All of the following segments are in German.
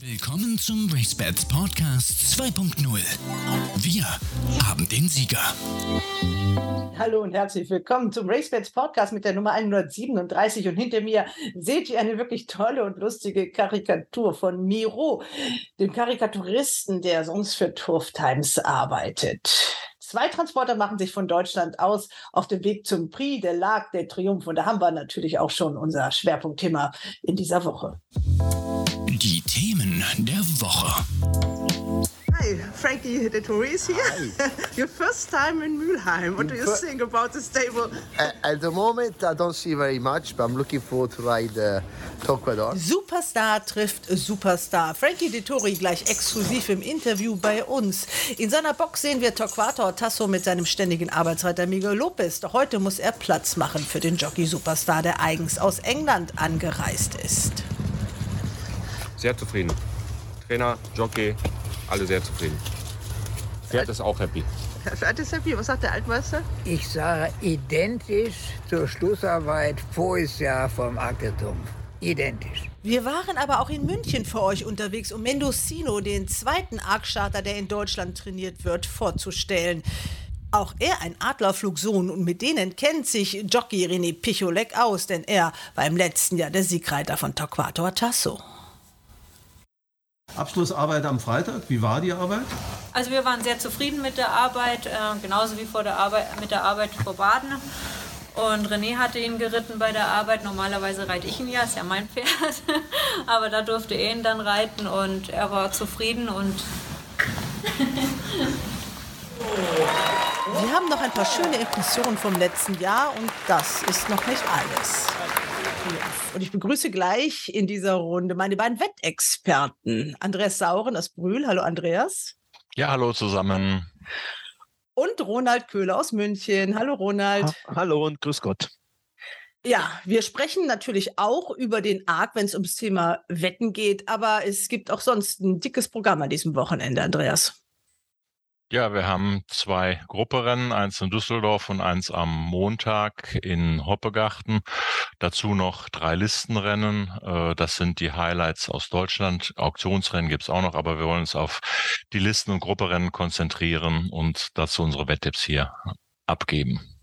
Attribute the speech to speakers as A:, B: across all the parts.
A: Willkommen zum RaceBets Podcast 2.0. Wir haben den Sieger.
B: Hallo und herzlich willkommen zum RaceBets Podcast mit der Nummer 137 und hinter mir seht ihr eine wirklich tolle und lustige Karikatur von Miro, dem Karikaturisten, der sonst für Turf Times arbeitet. Zwei Transporter machen sich von Deutschland aus auf dem Weg zum Prix de l'Arc de Triomphe und da haben wir natürlich auch schon unser Schwerpunktthema in dieser Woche.
A: Die Themen der Woche.
B: Hi, Frankie de Tories here. Your first time in Mülheim. What do you think about the stable?
C: At, at the moment, I don't see very much, but I'm looking forward to ride uh, Tocquador.
B: Superstar trifft Superstar. Frankie Dettori gleich exklusiv im Interview bei uns. In seiner Box sehen wir Torquato Tasso mit seinem ständigen Arbeitsreiter Miguel Lopez. Doch heute muss er Platz machen für den Jockey-Superstar, der eigens aus England angereist ist.
D: Sehr zufrieden. Trainer, Jockey, alle sehr zufrieden. Pferd ist auch happy.
B: Pferd ist happy. Was sagt der Altmeister?
E: Ich sage identisch zur Schlussarbeit voriges Jahr vom Aktetum. Identisch.
B: Wir waren aber auch in München für euch unterwegs, um Mendocino, den zweiten Arkstarter, der in Deutschland trainiert wird, vorzustellen. Auch er ein Adlerflugsohn und mit denen kennt sich Jockey René Picholek aus, denn er war im letzten Jahr der Siegreiter von Torquato Tasso.
F: Abschlussarbeit am Freitag. Wie war die Arbeit?
G: Also wir waren sehr zufrieden mit der Arbeit, äh, genauso wie vor der Arbeit, mit der Arbeit vor Baden. Und René hatte ihn geritten bei der Arbeit. Normalerweise reite ich ihn ja, ist ja mein Pferd. Aber da durfte er ihn dann reiten und er war zufrieden und
B: Wir haben noch ein paar schöne Impressionen vom letzten Jahr und das ist noch nicht alles. Und ich begrüße gleich in dieser Runde meine beiden Wettexperten. Andreas Sauren aus Brühl. Hallo Andreas.
H: Ja, hallo zusammen.
B: Und Ronald Köhler aus München. Hallo Ronald.
I: Ha hallo und grüß Gott.
B: Ja, wir sprechen natürlich auch über den Arc, wenn es ums Thema Wetten geht, aber es gibt auch sonst ein dickes Programm an diesem Wochenende, Andreas.
H: Ja, wir haben zwei Grupperennen, eins in Düsseldorf und eins am Montag in Hoppegarten. Dazu noch drei Listenrennen. Äh, Das sind die Highlights aus Deutschland. Auktionsrennen gibt's auch noch, aber wir wollen uns auf die Listen- und Grupperennen konzentrieren und dazu unsere Wetttipps hier abgeben.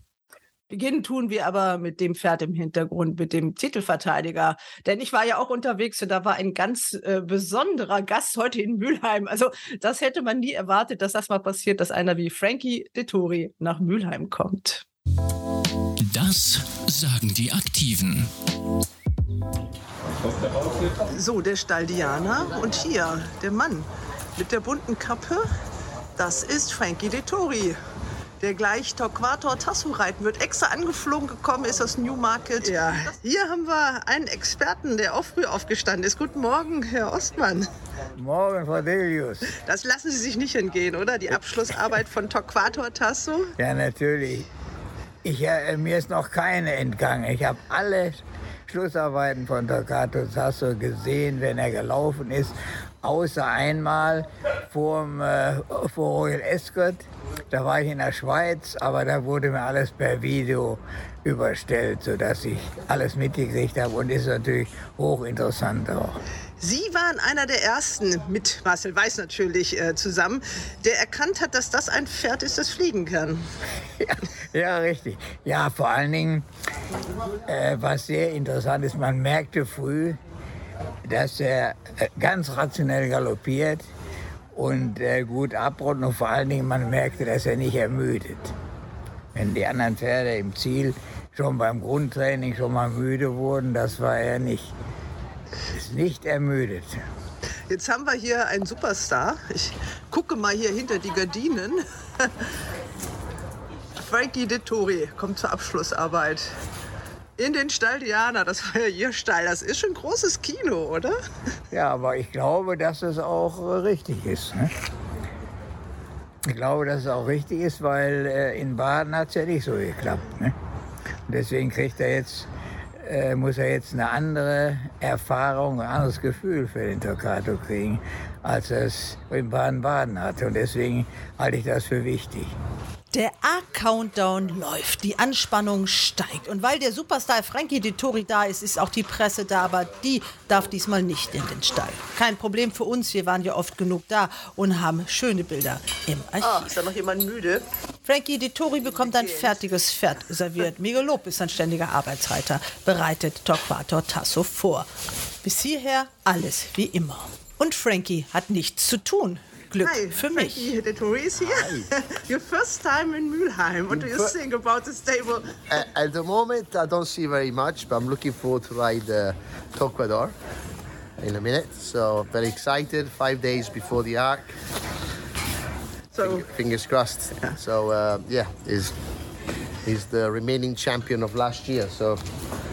B: Beginnen tun wir aber mit dem Pferd im Hintergrund, mit dem Titelverteidiger. Denn ich war ja auch unterwegs und da war ein ganz äh, besonderer Gast heute in Mülheim. Also das hätte man nie erwartet, dass das mal passiert, dass einer wie Frankie Dettori nach Mülheim kommt.
A: Das sagen die Aktiven.
B: So, der Stall Diana und hier der Mann mit der bunten Kappe, das ist Frankie Dettori. Der gleich Torquator Tasso reiten wird, extra angeflogen gekommen ist aus Newmarket. Ja, hier haben wir einen Experten, der auch früh aufgestanden ist. Guten Morgen, Herr Ostmann.
E: Morgen, Frau Delius.
B: Das lassen Sie sich nicht entgehen, oder? Die Abschlussarbeit von Torquator Tasso.
E: Ja, natürlich. Ich, äh, mir ist noch keine entgangen. Ich habe alle Schlussarbeiten von Toccato Sasso gesehen, wenn er gelaufen ist. Außer einmal vorm, äh, vor Royal Escort. Da war ich in der Schweiz, aber da wurde mir alles per Video überstellt, sodass ich alles mitgekriegt habe. Und ist natürlich hochinteressant auch.
B: Sie waren einer der ersten, mit Marcel Weiß natürlich äh, zusammen, der erkannt hat, dass das ein Pferd ist, das fliegen kann.
E: Ja, ja richtig. Ja, vor allen Dingen, äh, was sehr interessant ist, man merkte früh, dass er äh, ganz rationell galoppiert und äh, gut abrollt und vor allen Dingen, man merkte, dass er nicht ermüdet. Wenn die anderen Pferde im Ziel schon beim Grundtraining schon mal müde wurden, das war er nicht. Ist nicht ermüdet.
B: Jetzt haben wir hier einen Superstar. Ich gucke mal hier hinter die Gardinen. Frankie Dettori kommt zur Abschlussarbeit. In den Stall Diana, das war ja Ihr Stall. Das ist schon ein großes Kino, oder?
E: Ja, aber ich glaube, dass es auch äh, richtig ist. Ne? Ich glaube, dass es auch richtig ist, weil äh, in Baden hat es ja nicht so geklappt. Ne? Und deswegen kriegt er jetzt, äh, muss er jetzt eine andere Erfahrung, ein anderes Gefühl für den Toccato kriegen, als er es in Baden-Baden hatte. Und deswegen halte ich das für wichtig.
B: Der A-Countdown läuft, die Anspannung steigt. Und weil der Superstar Frankie Dettori da ist, ist auch die Presse da, aber die darf diesmal nicht in den Stall. Kein Problem für uns, wir waren ja oft genug da und haben schöne Bilder im Archiv.
J: Ah, ist da noch jemand müde?
B: Frankie Dettori bekommt ein fertiges Pferd serviert. Megalob ist ein ständiger Arbeitsreiter, bereitet Torquato Tasso vor. Bis hierher alles wie immer. Und Frankie hat nichts zu tun. Glück
J: Hi,
B: für mich.
J: Frankie Dettori is here. Your first time in Mülheim. What do you think about this stable?
C: Uh, at the moment, I don't see very much, but I'm looking forward to ride uh, Tocquador in a minute. So very excited. Five days before the arc.
J: So,
C: Fingers crossed. So uh, yeah, he's he's the remaining champion of last year. So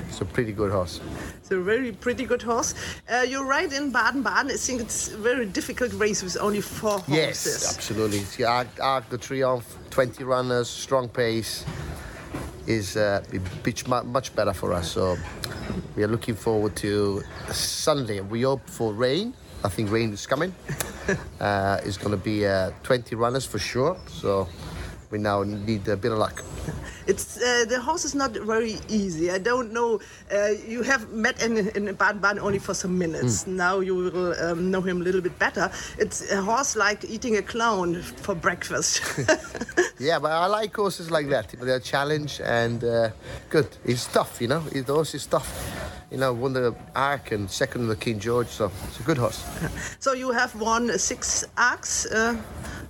C: it's a pretty good horse.
J: It's a very pretty good horse. Uh, you ride in Baden-Baden. I think it's a very difficult race with only four horses.
C: Yes, absolutely. See, Arc, the Triumph, 20 runners, strong pace is uh, much, much better for us. So we are looking forward to Sunday. We hope for rain. I think rain is coming. uh, it's going to be uh, 20 runners for sure. So we now need a bit of luck.
J: It's uh, the horse is not very easy. I don't know. Uh, you have met in, in Baden-Baden only for some minutes. Now you will um, know him a little bit better. It's a horse like eating a clown for breakfast.
C: Yeah, but I like horses like that. They're a challenge and uh, good. It's tough, you know. The horse is tough. You know, won the Arc and second the King George, so it's a good horse.
J: so you have won six arcs.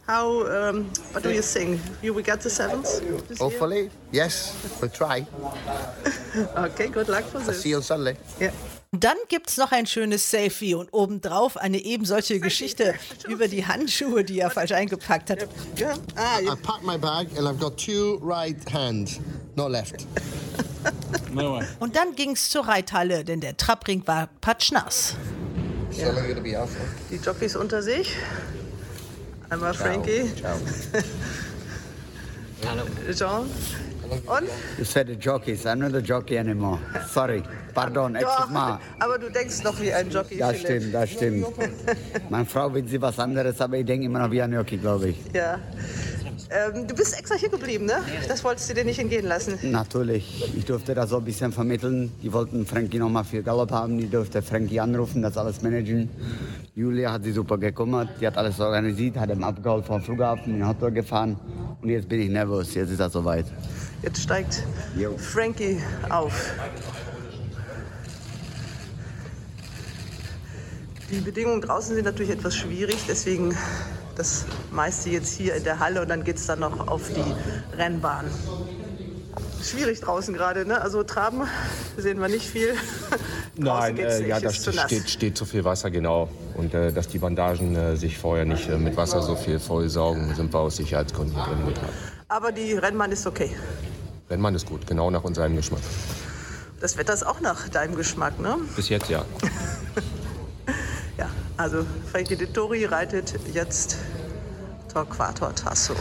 J: How? Um, what do you think? You will get the seventh.
C: Hopefully, yes, we'll try.
J: Okay. Good luck for
C: See
J: this.
C: you on Sunday.
J: Yeah.
B: Dann gibt's noch ein schönes Selfie und obendrauf eine eben solche Geschichte über die Handschuhe, die er falsch eingepackt hat.
J: Yeah. Ah,
C: I packed my bag and I've got two right hands, not left.
B: Und dann ging's zur Reithalle, denn der Trappring war patschnass.
C: So
J: die Jockeys unter sich. Einmal Frankie.
C: Ciao.
J: Jean. Und?
K: You said the jockeys. I'm not a jockey anymore. Sorry. Pardon,
J: Doch,
K: extra mal.
J: aber du denkst noch wie ein Jockey.
K: Das
J: Philipp.
K: stimmt, das stimmt. Meine Frau will sie was anderes, aber ich denke immer noch wie ein Jockey, glaube ich.
J: Ja. Ähm, du bist extra hier geblieben, ne? Das wolltest du dir nicht entgehen lassen.
K: Natürlich. Ich durfte das so ein bisschen vermitteln. Die wollten Frankie nochmal für Galopp haben. Die durfte Frankie anrufen, das alles managen. Julia hat sich super gekümmert. Die hat alles organisiert, hat ihm abgeholt vom Flughafen, in Hotdog gefahren. Und jetzt bin ich nervös. Jetzt ist das soweit.
J: Jetzt steigt
K: Jo.
J: Frankie auf. Die Bedingungen draußen sind natürlich etwas schwierig, deswegen das meiste jetzt hier in der Halle und dann geht es dann noch auf die Rennbahn. Schwierig draußen gerade, ne? Also Traben sehen wir nicht viel.
D: Nein, äh,
J: nicht,
D: ja,
J: ist
D: da
J: zu nass.
D: steht, steht zu viel Wasser, genau. Und äh, dass die Bandagen äh, sich vorher nicht äh, mit Wasser so viel vollsaugen, sind wir aus Sicherheitsgründen drin getan.
J: Aber die Rennbahn ist okay.
D: Rennmann ist gut, genau nach unserem Geschmack.
J: Das Wetter ist auch nach deinem Geschmack, ne?
D: Bis jetzt ja.
J: Also Frankie Dettori reitet jetzt Torquato Tasso.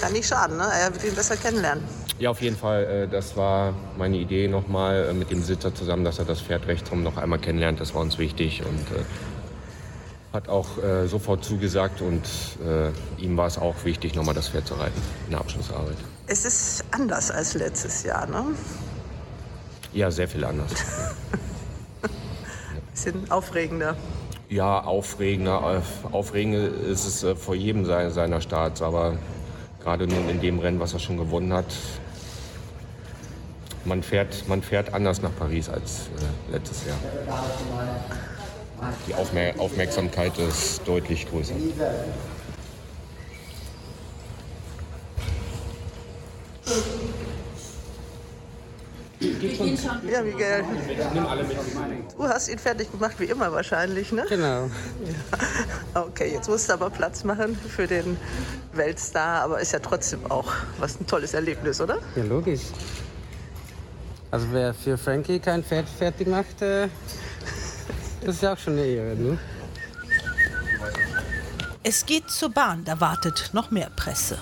J: Kann nicht schaden, ne? Er wird ihn besser kennenlernen.
D: Ja, auf jeden Fall. Äh, das war meine Idee nochmal äh, mit dem Besitzer zusammen, dass er das Pferd rechtsrum noch einmal kennenlernt. Das war uns wichtig und äh, hat auch sofort zugesagt. Und ihm war es auch wichtig, nochmal das Pferd zu reiten in der Abschlussarbeit.
J: Es ist anders als letztes Jahr, ne?
D: Ja, sehr viel anders.
J: Bisschen aufregender.
D: Ja, aufregender. Aufregender ist es äh, vor jedem se- seiner Starts, aber gerade nun in dem Rennen, was er schon gewonnen hat, man fährt, man fährt anders nach Paris als äh, letztes Jahr. Die Aufmer Aufmerksamkeit ist deutlich größer.
J: Ja, Miguel. Du hast ihn fertig gemacht, wie immer wahrscheinlich, ne?
L: Genau.
J: Ja. Okay, jetzt musst du aber Platz machen für den Weltstar, aber ist ja trotzdem auch was ein tolles Erlebnis, oder?
L: Ja, logisch. Also wer für Frankie kein Pferd fertig macht, äh, das ist ja auch schon eine Ehre, ne?
B: Es geht zur Bahn, da wartet noch mehr Presse.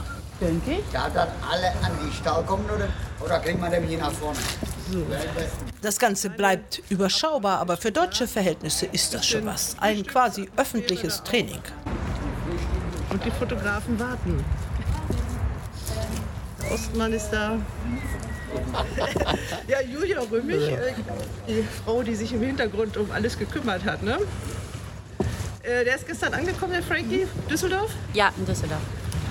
K: Darf das alle an die Stall kommen oder, oder kriegen wir den hier nach vorne?
B: Das Ganze bleibt überschaubar, aber für deutsche Verhältnisse ist das schon was. Ein quasi öffentliches Training.
J: Und die Fotografen warten. Der Ostmann ist da. ja, Julia Rümmig, äh, die Frau, die sich im Hintergrund um alles gekümmert hat. Ne? Äh, der ist gestern angekommen, der Frankie, Düsseldorf.
M: Ja, in Düsseldorf.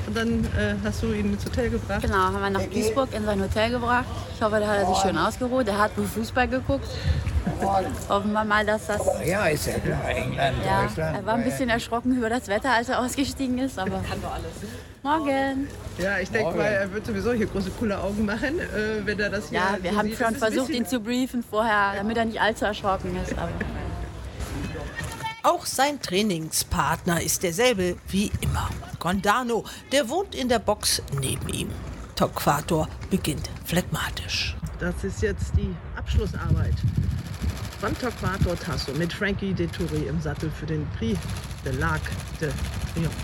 J: Und dann äh, hast du ihn ins Hotel gebracht?
M: Genau, haben wir nach Duisburg in sein Hotel gebracht. Ich hoffe, da hat er sich schön ausgeruht. Er hat nur Fußball geguckt. Hoffen wir mal, dass das.
E: Ja, ist ja klar. England,
M: Ja,
E: Deutschland.
M: er war ein bisschen erschrocken über das Wetter, als er ausgestiegen ist, aber. Kann doch alles. Morgen.
J: Ja, ich denke mal, er wird sowieso hier große, coole Augen machen, äh, wenn er das hier
M: Ja, wir
J: so
M: haben
J: sieht.
M: schon versucht,
J: bisschen-
M: ihn zu briefen vorher, damit er nicht allzu erschrocken ist. Aber
B: Auch sein Trainingspartner ist derselbe wie immer. Gondano, der wohnt in der Box neben ihm. Tokquator beginnt phlegmatisch.
J: Das ist jetzt die Abschlussarbeit von Torquato Tasso mit Frankie Deturi im Sattel für den Prix de l'Arc de Triomphe.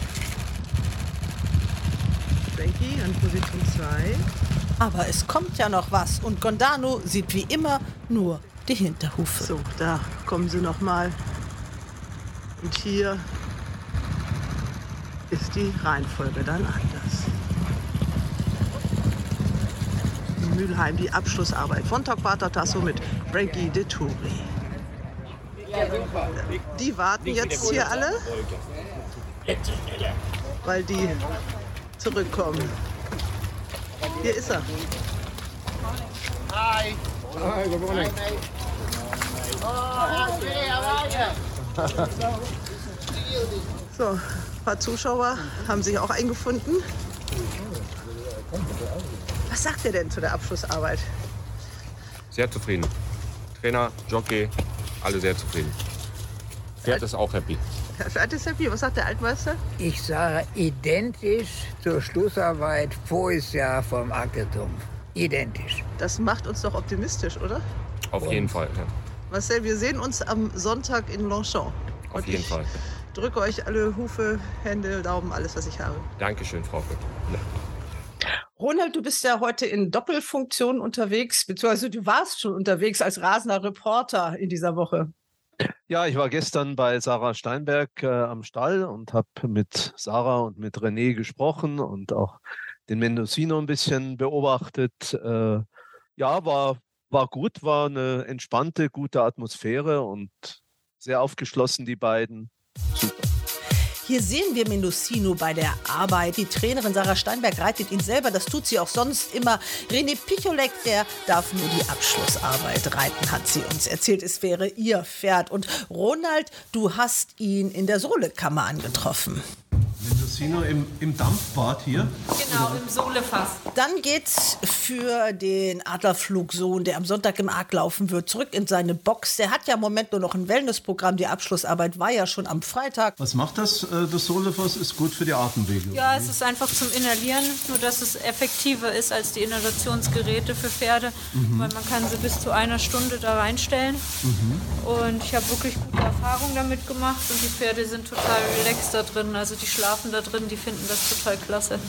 J: Frankie an Position 2.
B: Aber es kommt ja noch was und Gondano sieht wie immer nur die Hinterhufe.
J: So, da kommen sie noch mal. Und hier ist die Reihenfolge dann anders. Mülheim, die Abschlussarbeit von Torquato Tasso mit Frankie Deturi. Die warten jetzt hier alle, weil die zurückkommen. Hier ist er.
C: Hi. Hi, good morning.
J: So, ein paar Zuschauer haben sich auch eingefunden. Was sagt er denn zu der Abschlussarbeit?
D: Sehr zufrieden. Trainer, Jockey, alle sehr zufrieden. Pferd ist auch happy.
J: Pferd ist happy. Was sagt der Altmeister?
E: Ich sage identisch zur Schlussarbeit voriges Jahr vom Triomphe. Identisch.
J: Das macht uns doch optimistisch, oder?
D: Auf jeden Fall. Ja.
J: Marcel, wir sehen uns am Sonntag in Longchamp.
D: Auf jeden Fall.
J: Drücke euch alle Hufe, Hände, Daumen, alles, was ich habe.
D: Dankeschön, Frauke.
K: Ronald, du bist ja heute in Doppelfunktion unterwegs, beziehungsweise du warst schon unterwegs als rasender Reporter in dieser Woche.
F: Ja, ich war gestern bei Sarah Steinberg äh, am Stall und habe mit Sarah und mit René gesprochen und auch den Mendocino ein bisschen beobachtet. Äh, ja, war, war gut, war eine entspannte, gute Atmosphäre und sehr aufgeschlossen, die beiden.
B: Hier sehen wir Mendocino bei der Arbeit. Die Trainerin Sarah Steinberg reitet ihn selber. Das tut sie auch sonst immer. René Picholek, der darf nur die Abschlussarbeit reiten, hat sie uns erzählt. Es wäre ihr Pferd. Und Ronald, du hast ihn in der Sohlekammer angetroffen.
F: Mendocino im, im Dampfbad hier.
G: Genau, im Sohlefass.
B: Dann geht's für den Adlerflugsohn, der am Sonntag im Arc laufen wird, zurück in seine Box. Der hat ja im Moment nur noch ein Wellnessprogramm. Die Abschlussarbeit war ja schon am Freitag.
F: Was macht das? Äh, Das Solefass ist gut für die Atemwege.
G: Ja, es ist einfach zum Inhalieren, nur dass es effektiver ist als die Inhalationsgeräte für Pferde,
F: Mhm.
G: weil man kann sie bis zu einer Stunde da reinstellen. Und ich habe wirklich gute Erfahrungen damit gemacht und die Pferde sind total relaxed da drin. Also die schlafen da drin, die finden das total klasse.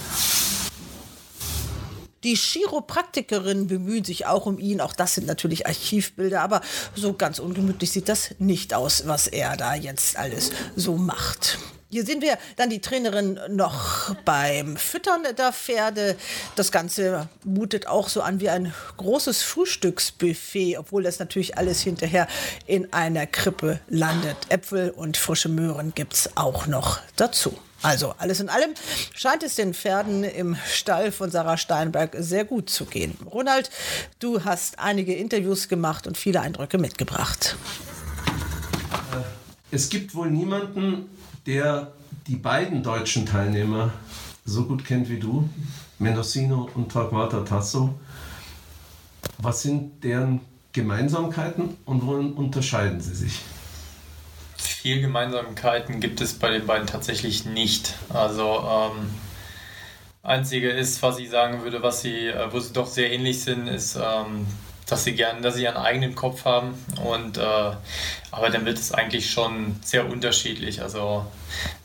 B: Die Chiropraktikerinnen bemühen sich auch um ihn. Auch das sind natürlich Archivbilder, aber so ganz ungemütlich sieht das nicht aus, was er da jetzt alles so macht. Hier sehen wir dann die Trainerin noch beim Füttern der Pferde. Das Ganze mutet auch so an wie ein großes Frühstücksbuffet, obwohl das natürlich alles hinterher in einer Krippe landet. Äpfel und frische Möhren gibt es auch noch dazu. Also alles in allem scheint es den Pferden im Stall von Sarah Steinberg sehr gut zu gehen. Ronald, du hast einige Interviews gemacht und viele Eindrücke mitgebracht.
F: Es gibt wohl niemanden, der die beiden deutschen Teilnehmer so gut kennt wie du, Mendocino und Torquato Tasso. Was sind deren Gemeinsamkeiten und worin unterscheiden sie sich?
N: Viel Gemeinsamkeiten gibt es bei den beiden tatsächlich nicht. Also ähm, einzige ist, was ich sagen würde, was sie, äh, wo sie doch sehr ähnlich sind, ist, ähm, dass sie gern, dass sie ihren eigenen Kopf haben und äh, aber dann wird es eigentlich schon sehr unterschiedlich. Also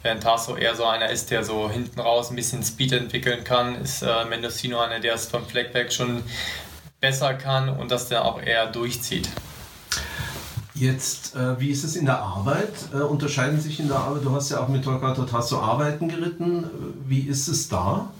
N: während Tasso eher so einer ist, der so hinten raus ein bisschen Speed entwickeln kann, ist äh, Mendocino einer, der es vom Fleck weg schon besser kann und das dann auch eher durchzieht.
F: Jetzt, äh, wie ist es in der Arbeit? Äh, unterscheiden sich in der Arbeit? Du hast ja auch mit Torquato Tasso arbeiten geritten. Wie ist es da?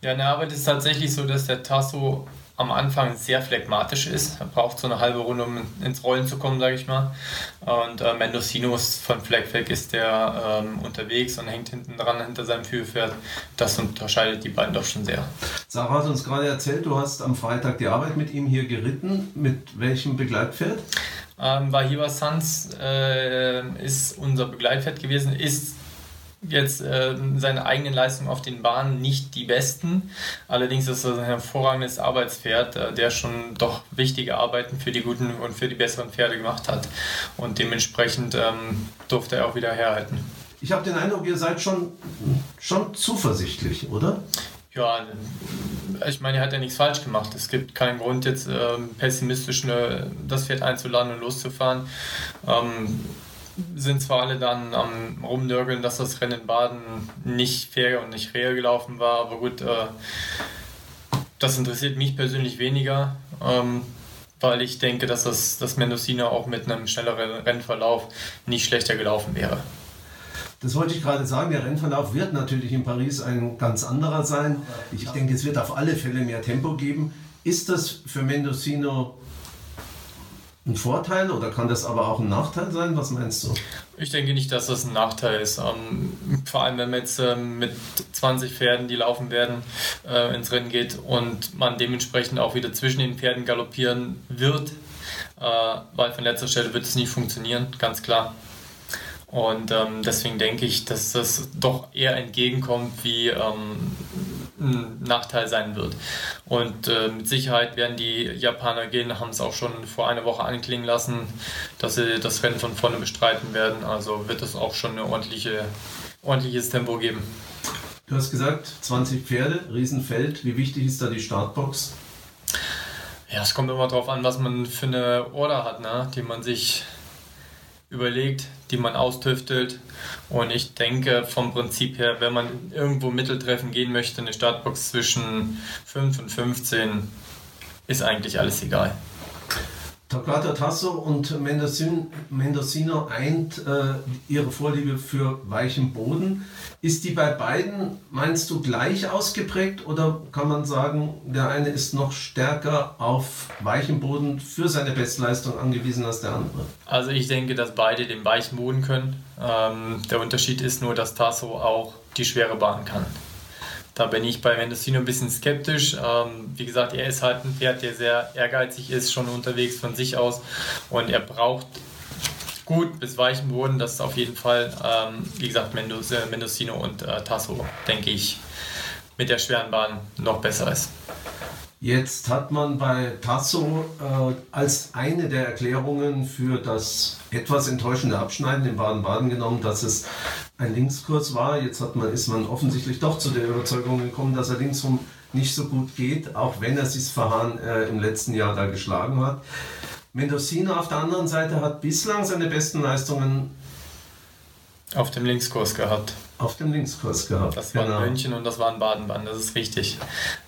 N: Ja, in der Arbeit ist es tatsächlich so, dass der Tasso am Anfang sehr phlegmatisch ist. Er braucht so eine halbe Runde, um ins Rollen zu kommen, sage ich mal. Und äh, Mendocinos von weg ist der ähm, unterwegs und hängt hinten dran hinter seinem Führpferd. Das unterscheidet die beiden doch schon sehr.
F: Sarah hat uns gerade erzählt, du hast am Freitag die Arbeit mit ihm hier geritten. Mit welchem Begleitpferd?
N: Ähm, Wahiba Sans äh, ist unser Begleitpferd gewesen, ist jetzt äh, seine eigenen Leistungen auf den Bahnen nicht die besten. Allerdings ist er ein hervorragendes Arbeitspferd, äh, der schon doch wichtige Arbeiten für die guten und für die besseren Pferde gemacht hat. Und dementsprechend ähm, durfte er auch wieder herhalten.
F: Ich habe den Eindruck, ihr seid schon, schon zuversichtlich, oder?
N: Ja, ich meine, er hat ja nichts falsch gemacht. Es gibt keinen Grund, jetzt ähm, pessimistisch ne, das Pferd einzuladen und loszufahren. Ähm, sind zwar alle dann am Rumnörgeln, dass das Rennen in Baden nicht fair und nicht real gelaufen war, aber gut, äh, das interessiert mich persönlich weniger, ähm, weil ich denke, dass das, das Mendocino auch mit einem schnelleren Rennverlauf nicht schlechter gelaufen wäre.
F: Das wollte ich gerade sagen. Der Rennverlauf wird natürlich in Paris ein ganz anderer sein. Ich denke, es wird auf alle Fälle mehr Tempo geben. Ist das für Mendocino ein Vorteil oder kann das aber auch ein Nachteil sein? Was meinst du?
N: Ich denke nicht, dass das ein Nachteil ist. Ähm, vor allem, wenn man jetzt ähm, mit 20 Pferden, die laufen werden, äh, ins Rennen geht und man dementsprechend auch wieder zwischen den Pferden galoppieren wird, äh, weil von letzter Stelle wird es nicht funktionieren, ganz klar. Und ähm, deswegen denke ich, dass das doch eher entgegenkommt, wie ähm, ein Nachteil sein wird. Und äh, mit Sicherheit werden die Japaner gehen, haben es auch schon vor einer Woche anklingen lassen, dass sie das Rennen von vorne bestreiten werden. Also wird es auch schon ein ordentliche, ordentliches Tempo geben.
F: Du hast gesagt, 20 Pferde, Riesenfeld. Wie wichtig ist da die Startbox?
N: Ja, es kommt immer darauf an, was man für eine Order hat, ne? die man sich überlegt, die man austüftelt. Und ich denke vom Prinzip her, wenn man irgendwo Mitteltreffen gehen möchte, eine Startbox zwischen 5 und 15 ist eigentlich alles egal.
F: Torquato Tasso und Mendocino eint äh, ihre Vorliebe für weichen Boden. Ist die bei beiden, meinst du, gleich ausgeprägt oder kann man sagen, der eine ist noch stärker auf weichem Boden für seine Bestleistung angewiesen als der andere?
N: Also ich denke, dass beide den weichen Boden können. Ähm, der Unterschied ist nur, dass Tasso auch die schwere Bahn kann. Da bin ich bei Mendocino ein bisschen skeptisch. Ähm, wie gesagt, er ist halt ein Pferd, der sehr ehrgeizig ist, schon unterwegs von sich aus. Und er braucht gut bis weichen Boden. Das ist auf jeden Fall, ähm, wie gesagt, äh, Mendocino und äh, Tasso, denke ich, mit der schweren Bahn noch besser ist.
F: Jetzt hat man bei Tasso äh, als eine der Erklärungen für das etwas enttäuschende Abschneiden in Baden-Baden genommen, dass es ein Linkskurs war. Jetzt hat man, ist man offensichtlich doch zu der Überzeugung gekommen, dass er linksrum nicht so gut geht, auch wenn er sich Verhahn äh, im letzten Jahr da geschlagen hat. Mendocino auf der anderen Seite hat bislang seine besten Leistungen
N: auf dem Linkskurs gehabt.
F: Auf dem Linkskurs gehabt.
N: Das war genau. in München und das war in Baden-Baden, das ist richtig.